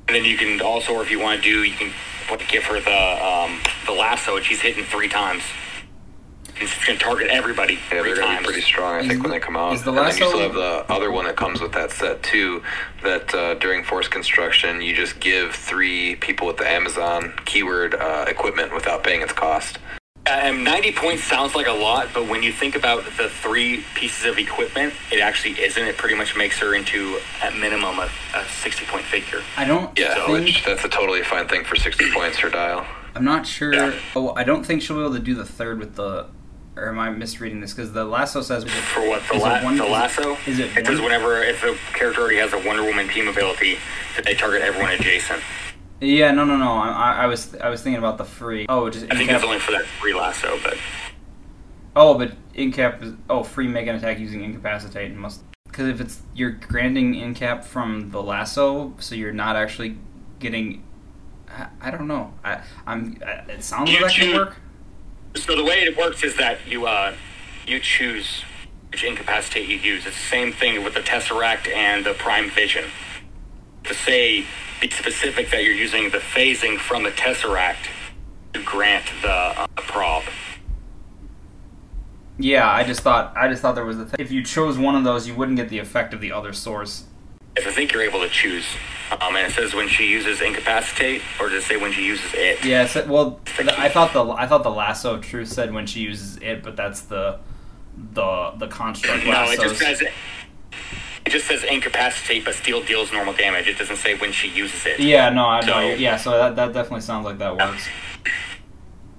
And then you can also, or if you want to do, you can what, give her the um, the lasso, and she's hitting three times. And It's going to target everybody Yeah, three they're gonna times. be pretty strong. I Is think when they come out. is the and then you lasso- still have the other one that comes with that set too. That uh, during force construction, you just give three people with the Amazon keyword uh, equipment without paying its cost. Um, 90 points sounds like a lot, but when you think about the three pieces of equipment, it actually isn't. It pretty much makes her into, at minimum, a, a 60 point figure. I don't Yeah, think which that's a totally fine thing for 60 points her dial. I'm not sure. Yeah. Oh, I don't think she'll be able to do the third with the. Or am I misreading this? Because the lasso says For what? The, Is it la- one- the lasso? is it It says whenever, if a character already has a Wonder Woman team ability, that they target everyone adjacent. Yeah, no, no, no. I, I- I was I was thinking about the free. Oh, just I think it's only for that free lasso, but Oh, but incap. is- Oh, free make an attack using incapacitate and must. Because if it's you're granting incap from the lasso, so you're not actually getting. I, I don't know. I, I'm. I, it sounds You like choose- work. So the way it works is that you uh, you choose which incapacitate you use. It's the same thing with the Tesseract and the Prime Vision. To say, be specific that you're using the phasing from the Tesseract to grant the uh, prob. Yeah, I just thought I just thought there was a th- if you chose one of those, you wouldn't get the effect of the other source. Yes, I think you're able to choose. Um, and it says when she uses incapacitate, or does it say when she uses it? Yeah, so, well, th- I thought the I thought the lasso of truth said when she uses it, but that's the the the construct No, it just says it just says incapacitate, but still deals normal damage. It doesn't say when she uses it. yeah, no, I know. So- Yeah, so that that definitely sounds like that works.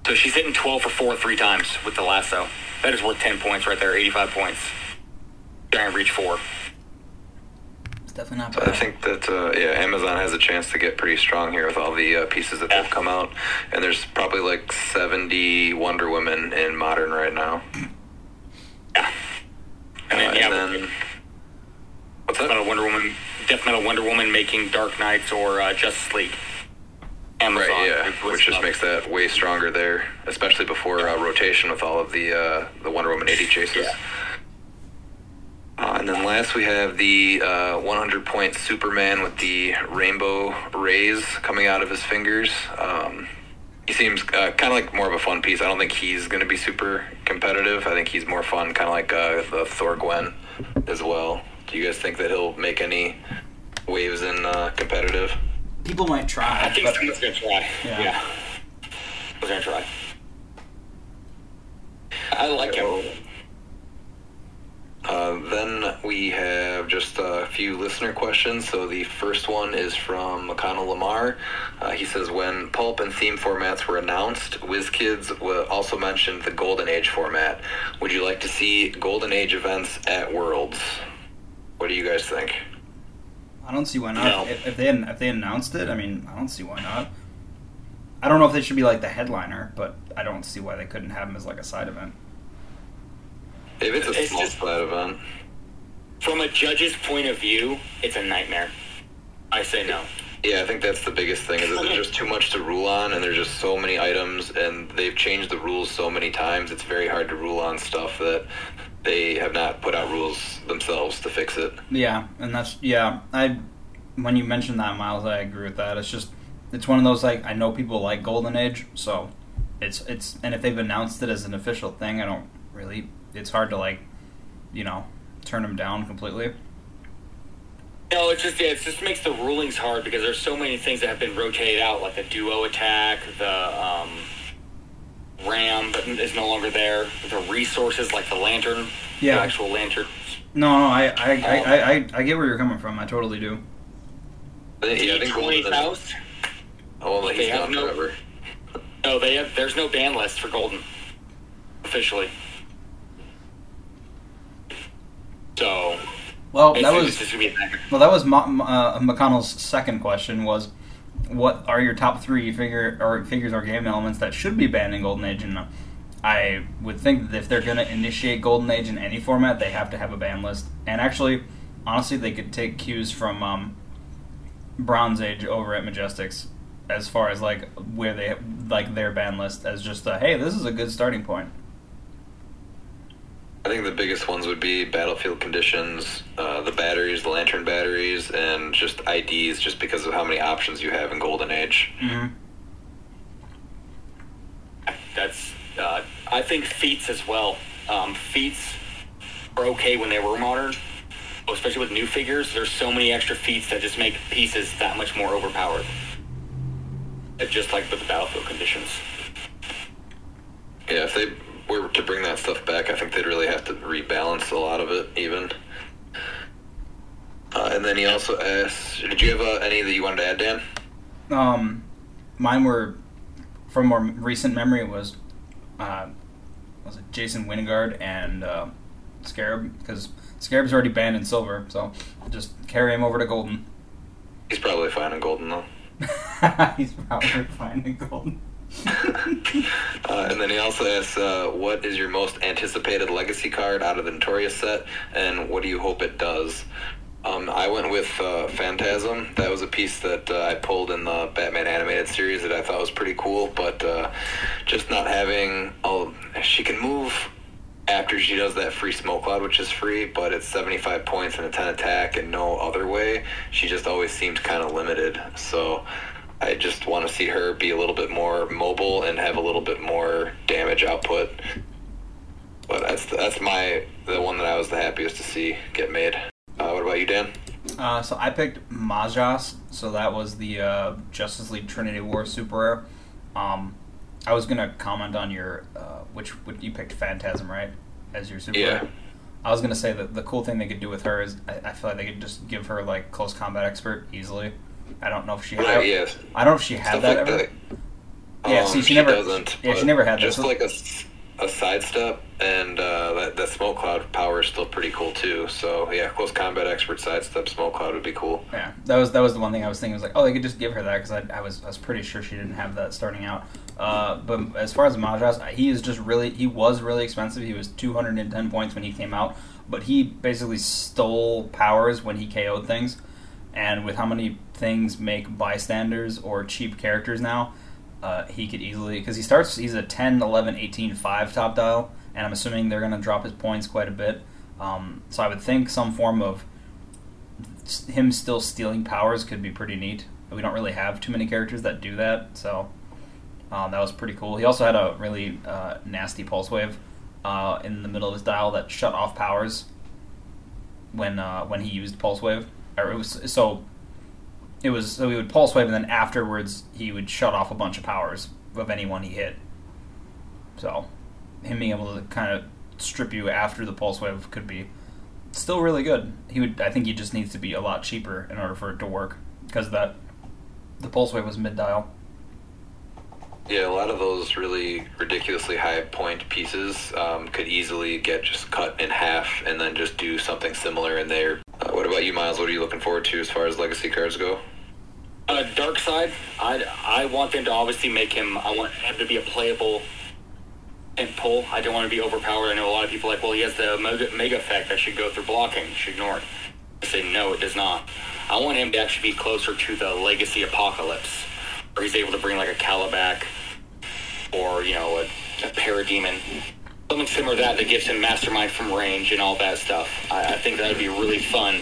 So she's hitting 12 for 4 three times with the lasso. That is worth 10 points right there, 85 points. Giant reach 4. It's definitely not So I think that uh, yeah, Amazon has a chance to get pretty strong here with all the uh, pieces that Yeah. have come out, and there's probably like 70 Wonder Women in modern right now. Yeah. And then, Uh, yeah, and then what's Death that? Metal Wonder Woman, Death Metal Wonder Woman making Dark Knights or uh, Justice League. Amazon. Right, yeah, which just stuff. makes that way stronger there, especially before uh, rotation with all of the uh, the Wonder Woman 80 chases. Yeah. Uh, and then last we have the uh, 100 point Superman with the rainbow rays coming out of his fingers. Um, he seems uh, kind of like more of a fun piece. I don't think he's going to be super competitive. I think he's more fun, kind of like uh, the Thor Gwen as well. Do you guys think that he'll make any waves in uh, competitive? People might try. I think but- someone's going to try. Yeah. Yeah. Someone's going to try. I like him. Uh, then we have just a few listener questions. So the first one is from McConnell Lamar. Uh, he says, when pulp and theme formats were announced, WizKids wa- also mentioned the Golden Age format. Would you like to see Golden Age events at Worlds? What do you guys think? I don't see why not. No. If, if they if they announced it, I mean, I don't see why not. I don't know if they should be like the headliner, but I don't see why they couldn't have them as like a side event. If it's a It's small just- side event, From a judge's point of view, it's a nightmare. I say no. yeah, I think that's the biggest thing. Is that there's just too much to rule on, and there's just so many items, and they've changed the rules so many times. It's very hard to rule on stuff that they have not put out rules themselves to fix it. Yeah, and that's yeah. I when you mentioned that, Miles, I agree with that. It's just it's one of those like I know people like Golden Age, so it's it's and if they've announced it as an official thing, I don't really. It's hard to like, you know, turn them down completely. No, it's just yeah, it just makes the rulings hard because there's so many things that have been rotated out, like the duo attack, the um, ram that is no longer there, the resources like the lantern, Yeah. the actual lantern. No, no, I I, I, I, I, I get where you're coming from. I totally do. I think, yeah, I think Twenty Golden South. Oh, well, They he's have gone no- forever. No, they have. There's no ban list for Golden officially. So Well, that was just gonna be a nightmare. well, that was Ma- uh, McConnell's second question was, what are your top three figure or figures or game elements that should be banned in Golden Age? And I would think that if they're going to initiate Golden Age in any format, they have to have a ban list. And actually, honestly, they could take cues from um, Bronze Age over at Majestics as far as like where they like their ban list as just a hey, this is a good starting point. I think the biggest ones would be battlefield conditions, uh, the batteries, the lantern batteries, and just IDs, just because of how many options you have in Golden Age. Mm-hmm. That's uh, I think feats as well. Um, feats are okay when they were modern, especially with new figures. There's so many extra feats that just make pieces that much more overpowered. Just like with the battlefield conditions. Yeah, if they were to bring that stuff back, I think they'd really have to rebalance a lot of it, even. Uh, and then he also asked, "Did you have uh, any that you wanted to add, Dan?" Um, mine were from more recent memory. Was uh, was it Jason Wyngarde and uh, Scarab because Scarab's already banned in silver, so just carry him over to golden. He's probably fine in Golden though. He's probably fine in golden. Uh, and then he also asks, uh, "What is your most anticipated legacy card out of the Notorious set, and what do you hope it does?" Um, I went with uh, Phantasm. That was a piece that uh, I pulled in the Batman animated series that I thought was pretty cool, but uh, just not having all. She can move after she does that free smoke cloud, which is free, but it's 75 points and a 10 attack and no other way. She just always seemed kind of limited. So I just want to see her be a little bit more mobile and have a little bit more damage output. But that's that's my the one that I was the happiest to see get made. Uh, what about you, Dan? Uh, so I picked Majas, so that was the uh, Justice League Trinity War super rare. Um, I was gonna comment on your uh, which, which you picked Phantasm right as your super Yeah. rare. I was gonna say that the cool thing they could do with her is I, I feel like they could just give her like close combat expert easily. I don't know if she had. Yes. I don't know if she had Stuff that like ever. that. Yeah, Um, see, she never- doesn't. yeah, she never had that, Just so- like a sidestep, and uh, that that smoke cloud power is still pretty cool too. So yeah, close combat expert sidestep smoke cloud would be cool. Yeah, that was that was the one thing I was thinking. was like, oh, they could just give her that because I, I was I was pretty sure she didn't have that starting out. Uh, but as far as Majas, he is just really he was really expensive. He was 210 points when he came out, but he basically stole powers when he KO'd things. And with how many things make bystanders or cheap characters now, uh, he could easily because he starts he's a 10, 11, 18, 5 top dial, and I'm assuming they're going to drop his points quite a bit. Um, so I would think some form of him still stealing powers could be pretty neat. We don't really have too many characters that do that, so um, that was pretty cool. He also had a really uh, nasty pulse wave uh, in the middle of his dial that shut off powers when uh, when he used pulse wave. It was so it was so he would pulse wave and then afterwards he would shut off a bunch of powers of anyone he hit. So him being able to kind of strip you after the pulse wave could be still really good. He would. I think he just needs to be a lot cheaper in order for it to work because that the pulse wave was mid dial. Yeah, a lot of those really ridiculously high point pieces um, could easily get just cut in half and then just do something similar in there. Uh, what about you, Miles? What are you looking forward to as far as legacy cards go? Uh, Darkseid, I, I want them to obviously make him. I want him to be a playable and pull. I don't want to be overpowered. I know a lot of people like, well, he has the mega, mega effect. I should go through blocking. Should ignore it. I say no, it does not. I want him to actually be closer to the Legacy Apocalypse, where he's able to bring like a Kalibak or you know a, a Parademon. Something similar to that that gives him mastermind from range and all that stuff. I, I think that would be really fun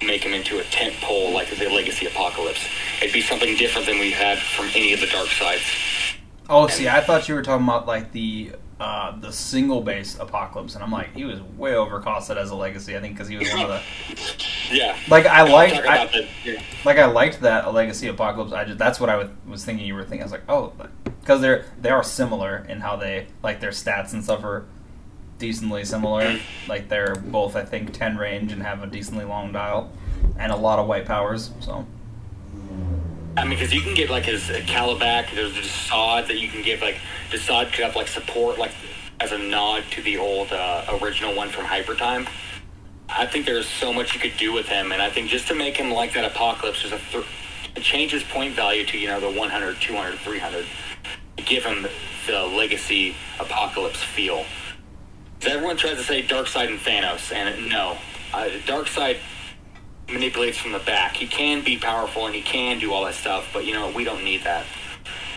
make him into a tent pole like the Legacy Apocalypse. It'd be something different than we've had from any of the dark sides. Oh, see, I thought you were talking about like the uh, the single base apocalypse, and I'm like, he was way overcosted as a legacy. I think because he was one of the Yeah. like I liked I, the, yeah. like I liked that a legacy apocalypse. I just that's what I was, was thinking you were thinking. I was like, oh, because they're they are similar in how they like their stats and stuff are decently similar. Like they're both I think ten range and have a decently long dial and a lot of white powers. So I mean, because you can get like his uh, there's the Desaad that you can give like Desaad could have like support like as a nod to the old uh, original one from Hypertime. I think there's so much you could do with him, and I think just to make him like that Apocalypse, there's a th- it changes point value to you know the 100, 200, 300. Give him the Legacy Apocalypse feel. everyone tries to say Darkseid and Thanos, and no, uh, Darkseid manipulates from the back. He can be powerful and he can do all that stuff, but you know we don't need that.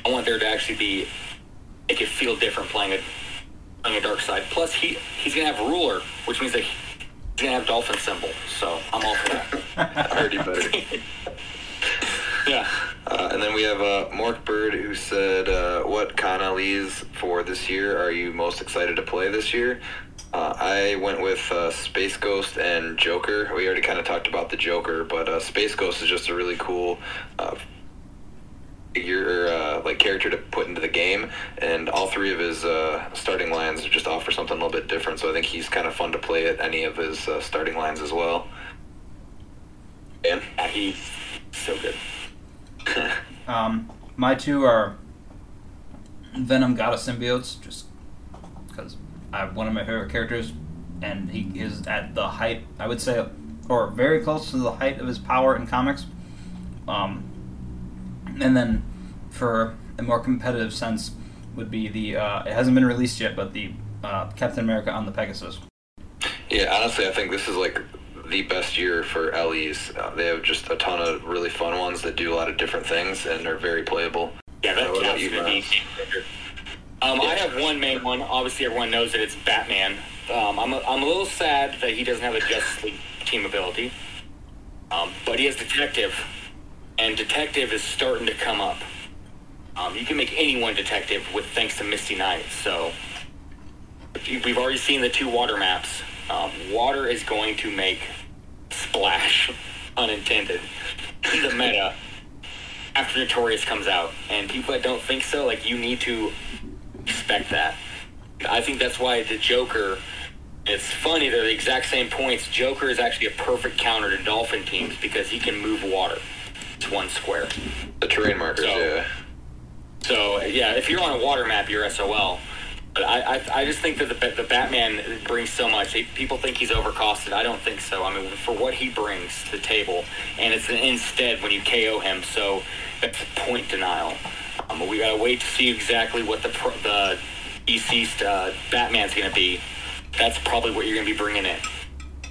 I want there to actually be make it feel different playing a playing a Darkseid. Plus he he's gonna have ruler, which means that he's gonna have dolphin symbol. So I'm all for that. Already better. yeah. Uh, and then we have uh, Mork Bird who said, uh, "What Con LEs for this year are you most excited to play this year?" Uh, I went with uh, Space Ghost and Joker. We already kind of talked about the Joker, but uh, Space Ghost is just a really cool uh, figure, uh, like character to put into the game, and all three of his uh, starting lines just offer something a little bit different. So I think he's kind of fun to play at any of his uh, starting lines as well. Dan? yeah he's so good. Um, my two are Venom Gotta Symbiotes, just because I one of my favorite characters, and he is at the height, I would say, or very close to the height of his power in comics. Um, and then for a more competitive sense would be the uh, it hasn't been released yet, but the uh, Captain America on the Pegasus. Yeah, honestly, I think this is like the best year for LEs. Uh, they have just a ton of really fun ones that do a lot of different things and are very playable. Yeah, that what about you, gonna be. Miles? Um, I have one main one. Obviously, everyone knows that it's Batman. Um, I'm, a, I'm a little sad that he doesn't have a Justice League team ability. Um, but he has Detective, and Detective is starting to come up. Um, you can make anyone Detective with thanks to Misty Knight. So we've already seen the two water maps. Um, water is going to make splash, unintended, the meta after Notorious comes out. And people that don't think so, like you need to expect that. I think that's why the Joker. It's funny they're the exact same points. Joker is actually a perfect counter to Dolphin teams because he can move water. It's one square. The terrain markers, So- yeah. So yeah, if you're on a water map, you're SOL. But I, I, I just think that the, the Batman brings so much. They- People think he's overcosted. I don't think so. I mean, for what he brings to the table, and it's an instead when you KO him, so that's point denial. Um, but we gotta wait to see exactly what the pro, the deceased uh, Batman's gonna be. That's probably what you're gonna be bringing in,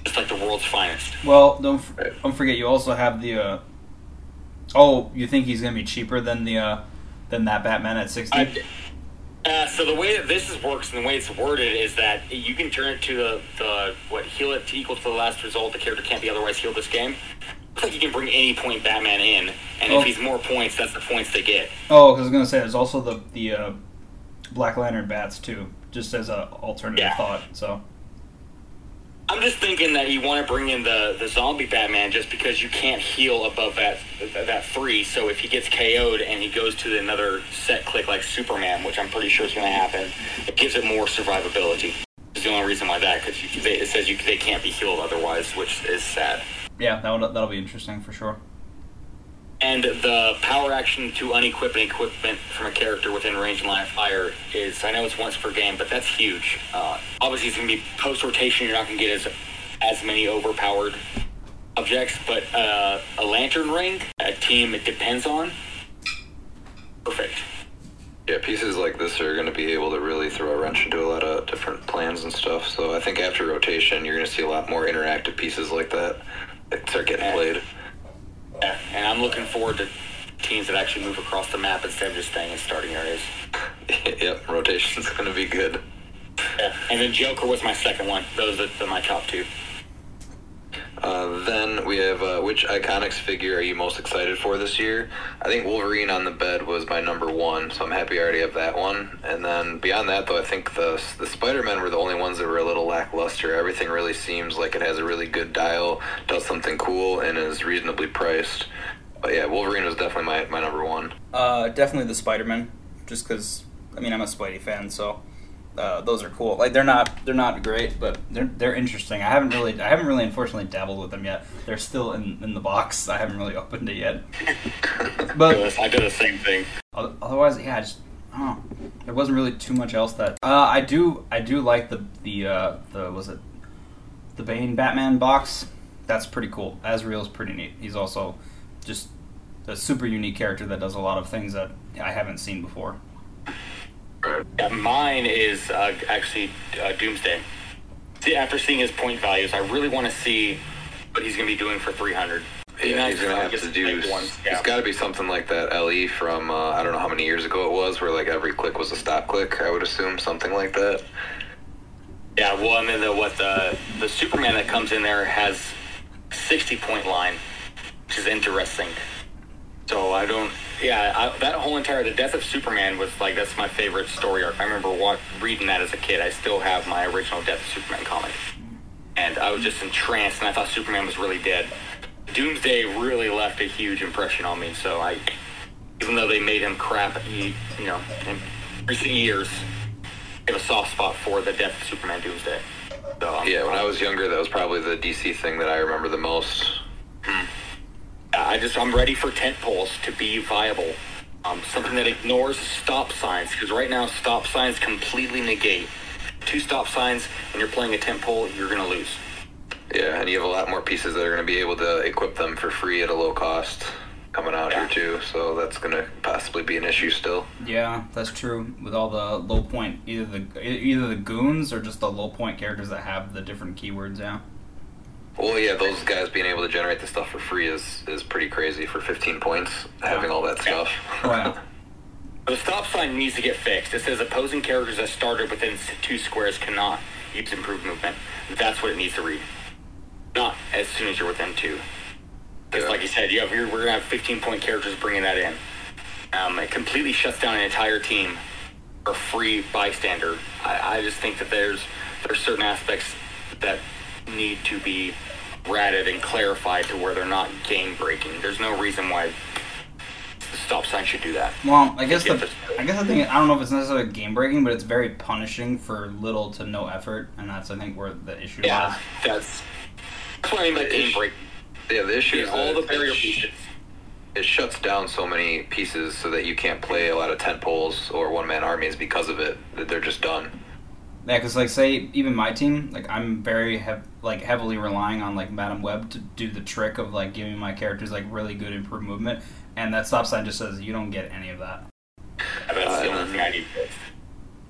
just like the world's finest. Well, don't f- don't forget you also have the. Uh, oh, you think he's gonna be cheaper than the uh, than that Batman at sixty? Uh, so the way that this is works and the way it's worded is that you can turn it to the, the what heal it to equal to the last result. The character can't be otherwise healed this game. Looks like you can bring any point Batman in, and Oh. if he's more points, that's the points they get. Oh, 'cause I was gonna say there's also the the uh, Black Lantern bats too, just as a alternative Yeah. thought. So I'm just thinking that you want to bring in the, the zombie Batman just because you can't heal above that that three. So if he gets KO'd and he goes to another set click like Superman, which I'm pretty sure is going to happen, it gives it more survivability. It's the only reason why that because it says you they can't be healed otherwise, which is sad. Yeah, that would, that'll be interesting for sure. And the power action to unequip an equipment from a character within range and line of fire is, I know it's once per game, but that's huge. Uh, obviously, it's going to be post rotation. You're not going to get as as many overpowered objects, but uh, a lantern ring, a team it depends on, perfect. Yeah, pieces like this are going to be able to really throw a wrench into a lot of different plans and stuff. So I think after rotation, you're going to see a lot more interactive pieces like that that start getting played. Yeah, and I'm looking forward to teams that actually move across the map instead of just staying in starting areas. yep, rotation's going to be good. Yeah. And then Joker was my second one. Those are my top two. Uh, then we have uh, which Iconix figure are you most excited for this year? I think Wolverine on the bed was my number one, so I'm happy I already have that one. And then beyond that, though, I think the the Spider Men were the only ones that were a little lackluster. Everything really seems like it has a really good dial, does something cool, and is reasonably priced. But yeah, Wolverine was definitely my, my number one. Uh, definitely the Spider Man, just because I mean I'm a Spidey fan, so uh, those are cool. Like they're not they're not great, but They're they're interesting. I haven't really I haven't really unfortunately dabbled with them yet. They're still in, in the box. I haven't really opened it yet. But I do the same thing. Otherwise, yeah, I just I. There wasn't really too much else that uh, I do. I do like the the uh, the was it the Bane Batman box. That's pretty cool. Azrael's pretty neat. He's also just a super unique character that does a lot of things that I haven't seen before. Yeah, mine is uh, actually uh, Doomsday. See, after seeing his point values, I really want to see what he's going to be doing for 300. Yeah, he's gonna have to do. one. It's Yeah. got to be something like that LE from uh, I don't know how many years ago it was, where like every click was a stop click. I would assume something like that. Yeah, well, and then the, what the the Superman that comes in there has 60 point line, which is interesting. So I don't. Yeah, I, that whole entire the death of Superman was like that's my favorite story arc. I remember reading that as a kid. I still have my original Death of Superman comic, and I was just entranced, and I thought Superman was really dead. Doomsday really left a huge impression on me. So I, even though they made him crap, you, you know, in recent years, I have a soft spot for the death of Superman Doomsday. So um, Yeah, when I was younger, that was probably the DC thing that I remember the most. I just I'm ready for tent poles to be viable. Um, something that ignores stop signs because right now stop signs completely negate. Two stop signs and you're playing a tent pole, you're gonna lose. Yeah, and you have a lot more pieces that are going to be able to equip them for free at a low cost coming out Yeah. here too. So that's going to possibly be an issue still. Yeah, that's true. With all the low point, either the either the goons or just the low point characters that have the different keywords. Yeah. Well, yeah, those guys being able to generate the stuff for free is is pretty crazy for 15 points having all that stuff. Wow. The stop sign needs to get fixed. It says opposing characters that started within two squares cannot use improved movement. That's what it needs to read. Not as soon as you're within two. Because, Yeah. like you said, you have, you're, we're going to have 15 point characters bringing that in. Um, it completely shuts down an entire team for free bystander. I, I just think that there's there's certain aspects that need to be ratted and clarified to where they're not game breaking. There's no reason why the stop sign should do that. Well, I guess Yeah, the I guess the thing I don't know if it's necessarily game breaking, but it's very punishing for little to no effort, and that's I think where the issue Yeah, lies. that's that's what I mean by game break. Yeah, the issue is All the barrier sh- pieces. it shuts down so many pieces so that you can't play a lot of tent poles or one man armies because of it. That they're just done. Yeah, because like say even my team, like I'm very hev- like heavily relying on like Madam Web to do the trick of like giving my characters like really good improved movement, and that stop sign just says you don't get any of that. That's the Uh, only thing I need.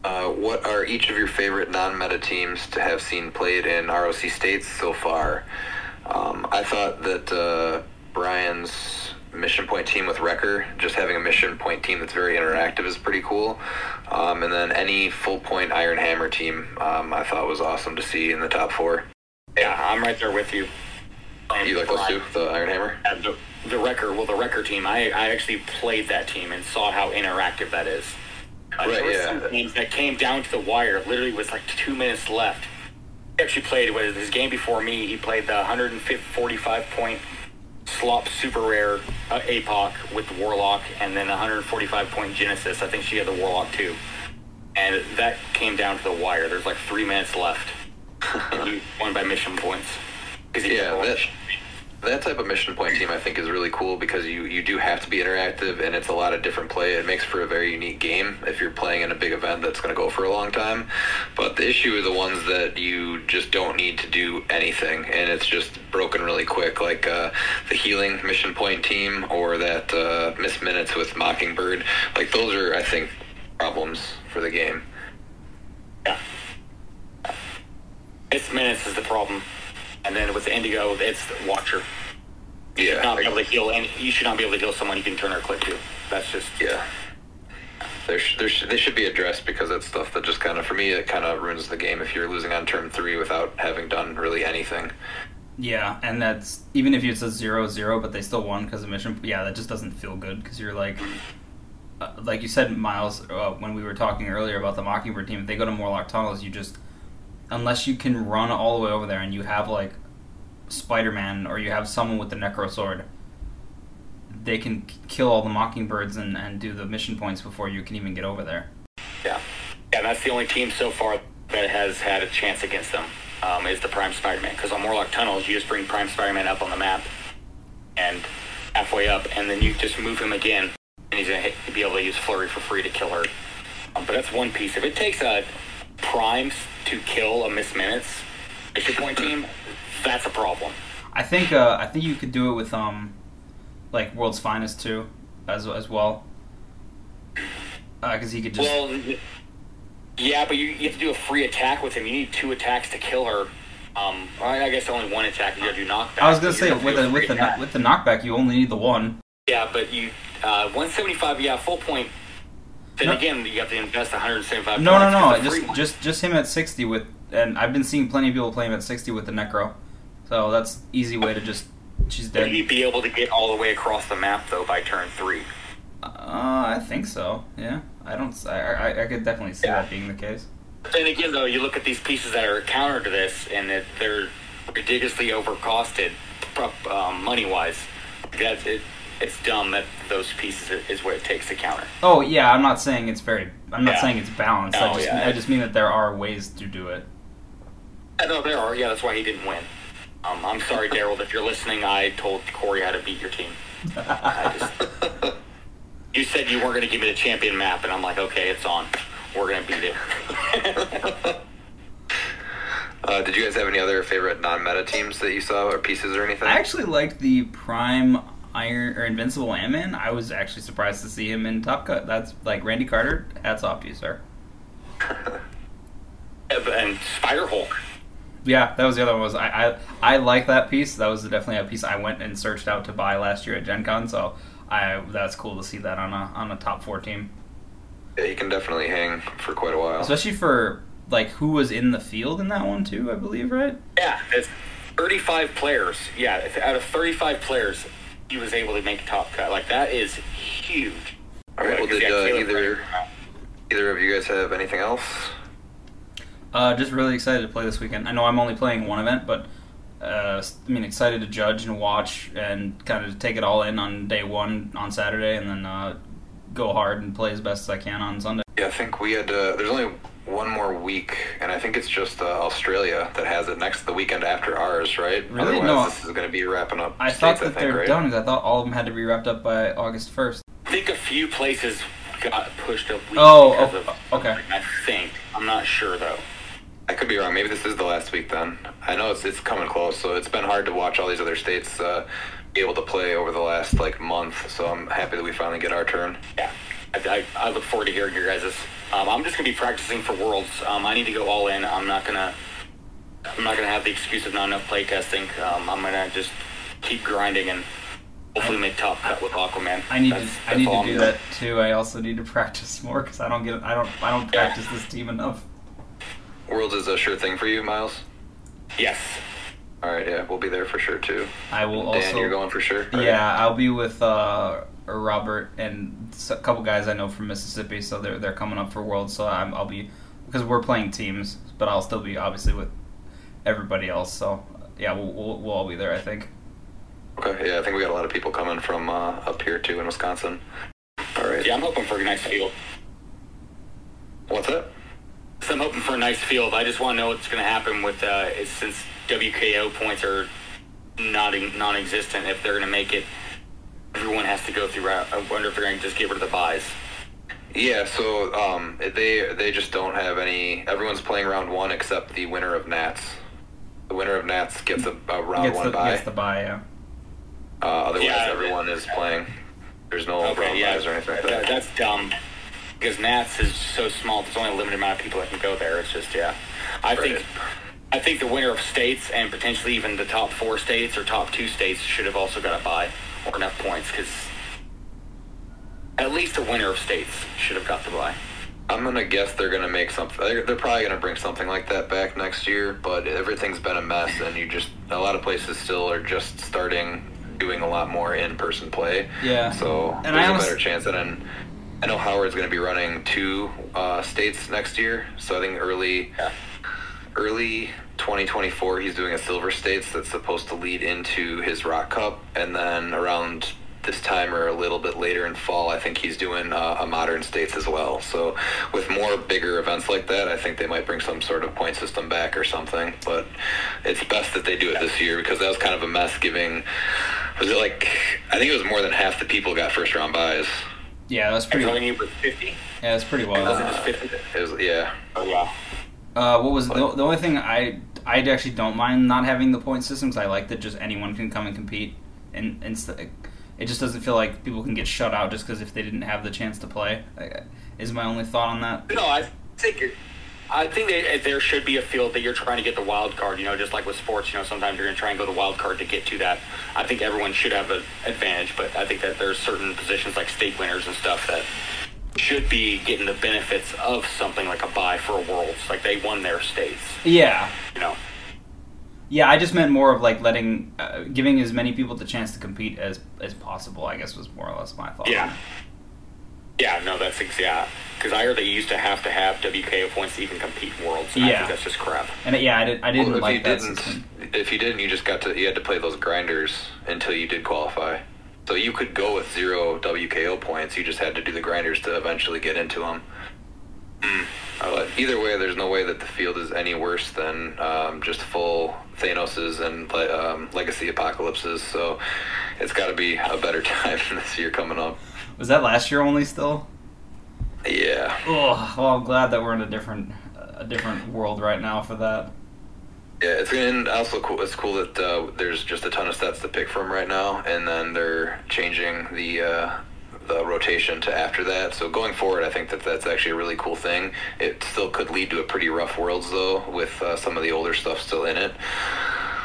Uh, what are each of your favorite non-meta teams to have seen played in ROC states so far? Um, I thought that uh, Brian's mission point team with Wrecker, just having a mission point team that's very interactive, is pretty cool. Um, and then any full point Iron Hammer team, um, I thought was awesome to see in the top four. Yeah, I'm right there with you. Um, You like those two, the Iron Hammer? The, the Wrecker, well, the Wrecker team, I, I actually played that team and saw how interactive that is. Uh, there Right, were yeah. some games that came down to the wire, literally with like two minutes left. He actually played with his game before me. He played the 145 point slop super rare uh, APOC with Warlock, and then 145 point Genesis. I think she had the Warlock too. And that came down to the wire. There's like three minutes left. and he won by mission points. Yeah, that, that type of mission point team I think is really cool because you, you do have to be interactive and it's a lot of different play. It makes for a very unique game if you're playing in a big event that's going to go for a long time. But the issue are the ones that you just don't need to do anything and it's just broken really quick, like uh, the healing mission point team or that uh, miss minutes with Mockingbird. Like those are, I think, problems for the game. Yeah. It's minutes is the problem. And then with Indigo, it's the Watcher. You should not be able to heal, and you should not be able to heal someone you can turn or click to. That's just yeah. There, sh- there sh- they should be addressed because that's stuff that just kind of, for me, it kind of ruins the game if you're losing on turn three without having done really anything. Yeah, and that's even if it's a zero zero, but they still won because of mission. Yeah, that just doesn't feel good because you're like, uh, like you said, Miles, uh, when we were talking earlier about the Mockingbird team. If they go to Morlock tunnels, you just unless you can run all the way over there and you have like Spider Man or you have someone with the Necro sword, they can kill all the Mockingbirds and, and do the mission points before you can even get over there. yeah. Yeah, that's the only team so far that has had a chance against them. Um, is the Prime Spider-Man because on Morlock Tunnels you just bring Prime Spider-Man up on the map and halfway up, and then you just move him again, and he's gonna be able to use Flurry for free to kill her. Um, but that's one piece. If it takes a Prime to kill a Miss Minutes mission point team, that's a problem. I think uh, I think you could do it with um, like World's Finest too, as as well. Because he could just Well, yeah, but you, you have to do a free attack with him. You need two attacks to kill her. Um, I guess only one attack. You got to do knockback. I was gonna say have to with the with free the attack. with the knockback, you only need the one. Yeah, but you uh, 175. Yeah, full point. Then No. again, you have to invest 175. No, no, no. for the free Just one. just just him at sixty with, and I've been seeing plenty of people play him at sixty with the Necro, so that's easy way to just she's Would dead. you be able to get all the way across the map though by turn three? Uh, I think so. Yeah, I don't. I I, I could definitely see Yeah. that being the case. Then again, though, you look at these pieces that are counter to this, and that they're ridiculously overcosted, um, money wise. That's it, it's dumb that those pieces is- where it takes to counter. Oh yeah, I'm not saying it's very. I'm not Yeah. saying it's balanced. I just yeah. I just mean that there are ways to do it. I know there are. Yeah, that's why he didn't win. Um, I'm sorry, Daryl, if you're listening. I told Corey how to beat your team. I just, you said you weren't going to give me the champion map, and I'm like, okay, it's on. We're going to beat it. Uh, did you guys have any other favorite non-meta teams that you saw or pieces or anything? I actually liked the Prime Iron or Invincible Ant-Man. I was actually surprised to see him in Top Cut. That's like Randy Carter. Hats off to you, sir. and Spider Hulk. Yeah, that was the other one. Was I, I I like that piece. That was definitely a piece I went and searched out to buy last year at Gen Con. So I that's cool to see that on a on a top four team, yeah, you can definitely hang for quite a while. especially for like who was in the field in that one too? I believe, right? Yeah, it's 35 players. Yeah, out of 35 players, he was able to make a top cut. Like that is huge. All right. Well, Because, did yeah, uh, either Prater- either of you guys have anything else? Uh, just really excited to play this weekend. I know I'm only playing one event, but uh, I mean, excited to judge and watch and kind of take it all in on day one on Saturday, and then uh, go hard and play as best as I can on Sunday. Yeah, I think we had. Uh, there's only one more week, and I think it's just uh, Australia that has it next the weekend after ours, right? Really? Otherwise, No. this is going to be wrapping up. I states, thought that think, they're right? done I thought all of them had to be wrapped up by August 1st. I think a few places got pushed up. weeks Oh, because oh, of- okay. I think. I'm not sure though. I could be wrong. Maybe this is the last week then. I know it's it's coming close, so it's been hard to watch all these other states uh, be able to play over the last like month. So I'm happy that we finally get our turn. Yeah, I, I, I look forward to hearing your guys'. Um, I'm just gonna be practicing for Worlds. Um, I need to go all in. I'm not gonna. I'm not gonna have the excuse of not enough play testing. Um, I'm gonna just keep grinding and hopefully make top cut with Aquaman. I need That's- to I need to I'm do doing. that too. I also need to practice more because I don't get I don't I don't Yeah. practice this team enough. Worlds is a sure thing for you, Miles. Yes. All right, yeah, we'll be there for sure too. I will also Dan, you're going for sure. right? Yeah, I'll be with uh, Robert and a couple guys I know from Mississippi, so they're they're coming up for Worlds. So I'm, I'll be because we're playing teams, but I'll still be obviously with everybody else. So yeah, we'll we'll, we'll all be there. I think. Okay. Yeah, I think we got a lot of people coming from uh, up here too in Wisconsin. All right. Yeah, I'm hoping for a nice field. What's that? So I'm hoping for a nice field. I just want to know what's going to happen with uh, since WKO points are not non-existent. If they're going to make it, everyone has to go through. I wonder if they're going to just get rid of the buys. Yeah, so um, they they just don't have any. Everyone's playing round one except the winner of Nats. The winner of Nats gets a, a round Gets one the bye. gets the bye. Yeah. uh, otherwise, Yeah. everyone is playing. There's no round buys or anything like That- that. that's dumb. Because Nats is so small. There's only a limited amount of people that can go there. It's just yeah. I Right. think. I think the winner of states and potentially even the top four states or top two states should have also got a buy or enough points because at least the winner of states should have got the buy. I'm gonna guess they're gonna make something. They're, they're probably gonna bring something like that back next year. But everything's been a mess, and you just a lot of places still are just starting doing a lot more in-person play. Yeah. So And there's I a honest- better chance. And then I know Howard's gonna be running two uh, states next year. So I think early Yeah. Early 2024 he's doing a silver states that's supposed to lead into his rock cup and then around this time or a little bit later in fall i think he's doing uh, a modern states as well so with more bigger events like that i think they might bring some sort of point system back or something but it's best that they do it this year because that was kind of a mess giving was it like i think it was more than half the people got first round buys Yeah, that's pretty. And running with 50. Yeah, that's pretty Was it wild. just 50? it was yeah Oh yeah. Uh, what was the, the only thing I I actually don't mind not having the point system because I like that just anyone can come and compete and and st- it just doesn't feel like people can get shut out just because if they didn't have the chance to play. I- Is my only thought on that. No, I think I think that there should be a field that you're trying to get the wild card. You know, just like with sports, you know, sometimes you're going to try and go the wild card to get to that. I think everyone should have an advantage, but I think that there's certain positions like state winners and stuff that should be getting the benefits of something like a buy for a worlds. Like they won their states, Yeah, you know. yeah. I just meant more of like letting, uh, giving as many people the chance to compete as as possible. I guess was more or less my thought. Yeah. Yeah, no, that's ex- yeah. Because I heard they used to have to have WKO points to even compete in worlds. And I Yeah. think that's just crap. And yeah, I, did, I didn't Well, if like you that didn't, system. if you didn't, you just got to you had to play those grinders until you did qualify. So you could go with zero WKO points. You just had to do the grinders to eventually get into them. But either way, there's no way that the field is any worse than um, just full Thanoses and um, Legacy Apocalypses. So it's got to be a better time this year coming up. Was that last year only still? Yeah. Oh, well, I'm glad that we're in a different a different world right now for that. Yeah, it's and also cool. It's cool that uh, there's just a ton of sets to pick from right now, and then they're changing the uh, the rotation to after that. So going forward, I think that that's actually a really cool thing. It still could lead to a pretty rough worlds though, with uh, some of the older stuff still in it.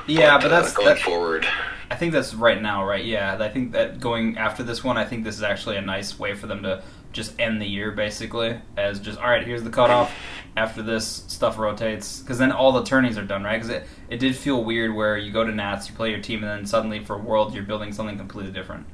Yeah, but uh, that's going that, forward. I think that's right now, right? Yeah, I think that going after this one, I think this is actually a nice way for them to just end the year basically as just all right. Here's the cutoff. After this stuff rotates because then all the turnings are done, right? Because it, it did feel weird where you go to Nats, you play your team, and then suddenly for World you're building something completely different.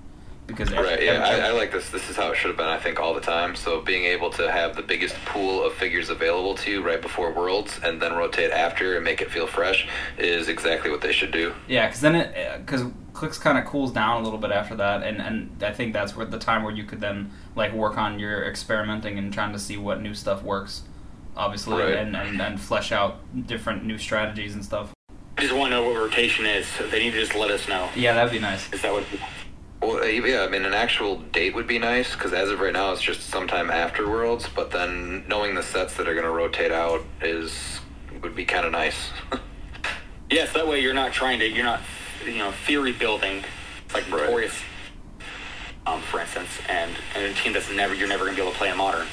Because every- Right, yeah, every- I, I like this. This is how it should have been, I think, all the time. So being able to have the biggest pool of figures available to you right before Worlds and then rotate after and make it feel fresh is exactly what they should do. Yeah, because then it uh, because Clix kind of cools down a little bit after that, and and I think that's where the time where you could then like work on your experimenting and trying to see what new stuff works, obviously, Right. and, and and flesh out different new strategies and stuff. I just want to know what rotation is. They need to just let us know. Yeah, that'd be nice. Is that what? Well, uh, yeah, I mean, an actual date would be nice because as of right now, it's just sometime after Worlds. But then knowing the sets that are going to rotate out is would be kind of nice. Yes, that way you're not trying to. You're not, you know, theory building like Right. Notorious, um, for instance, and and a team that's never you're never going to be able to play in modern.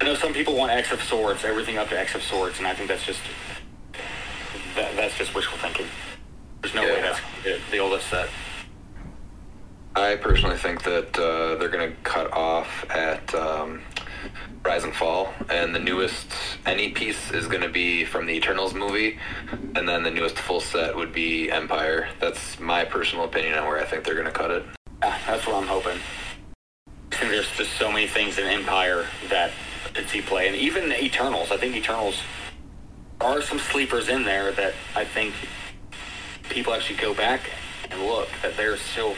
I know some people want X of Swords, everything up to X of Swords, and I think that's just that, that's just wishful thinking. There's no way that's the- the oldest set. I personally think that uh, they're going to cut off at um, Rise and Fall, and the newest any piece is going to be from the Eternals movie, and then the newest full set would be Empyre. That's my personal opinion on where I think they're going to cut it. Yeah, that's what I'm hoping. There's just so many things in Empire that I see play, and even the Eternals. I think Eternals are some sleepers in there that I think people actually go back and look that they're still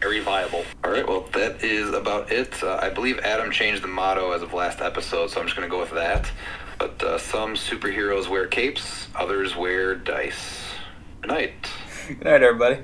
very viable. All right, well, that is about it. Uh, I believe Adam changed the motto as of last episode, so I'm just going to go with that. But uh, some superheroes wear capes, others wear dice. Good night. Good night, everybody.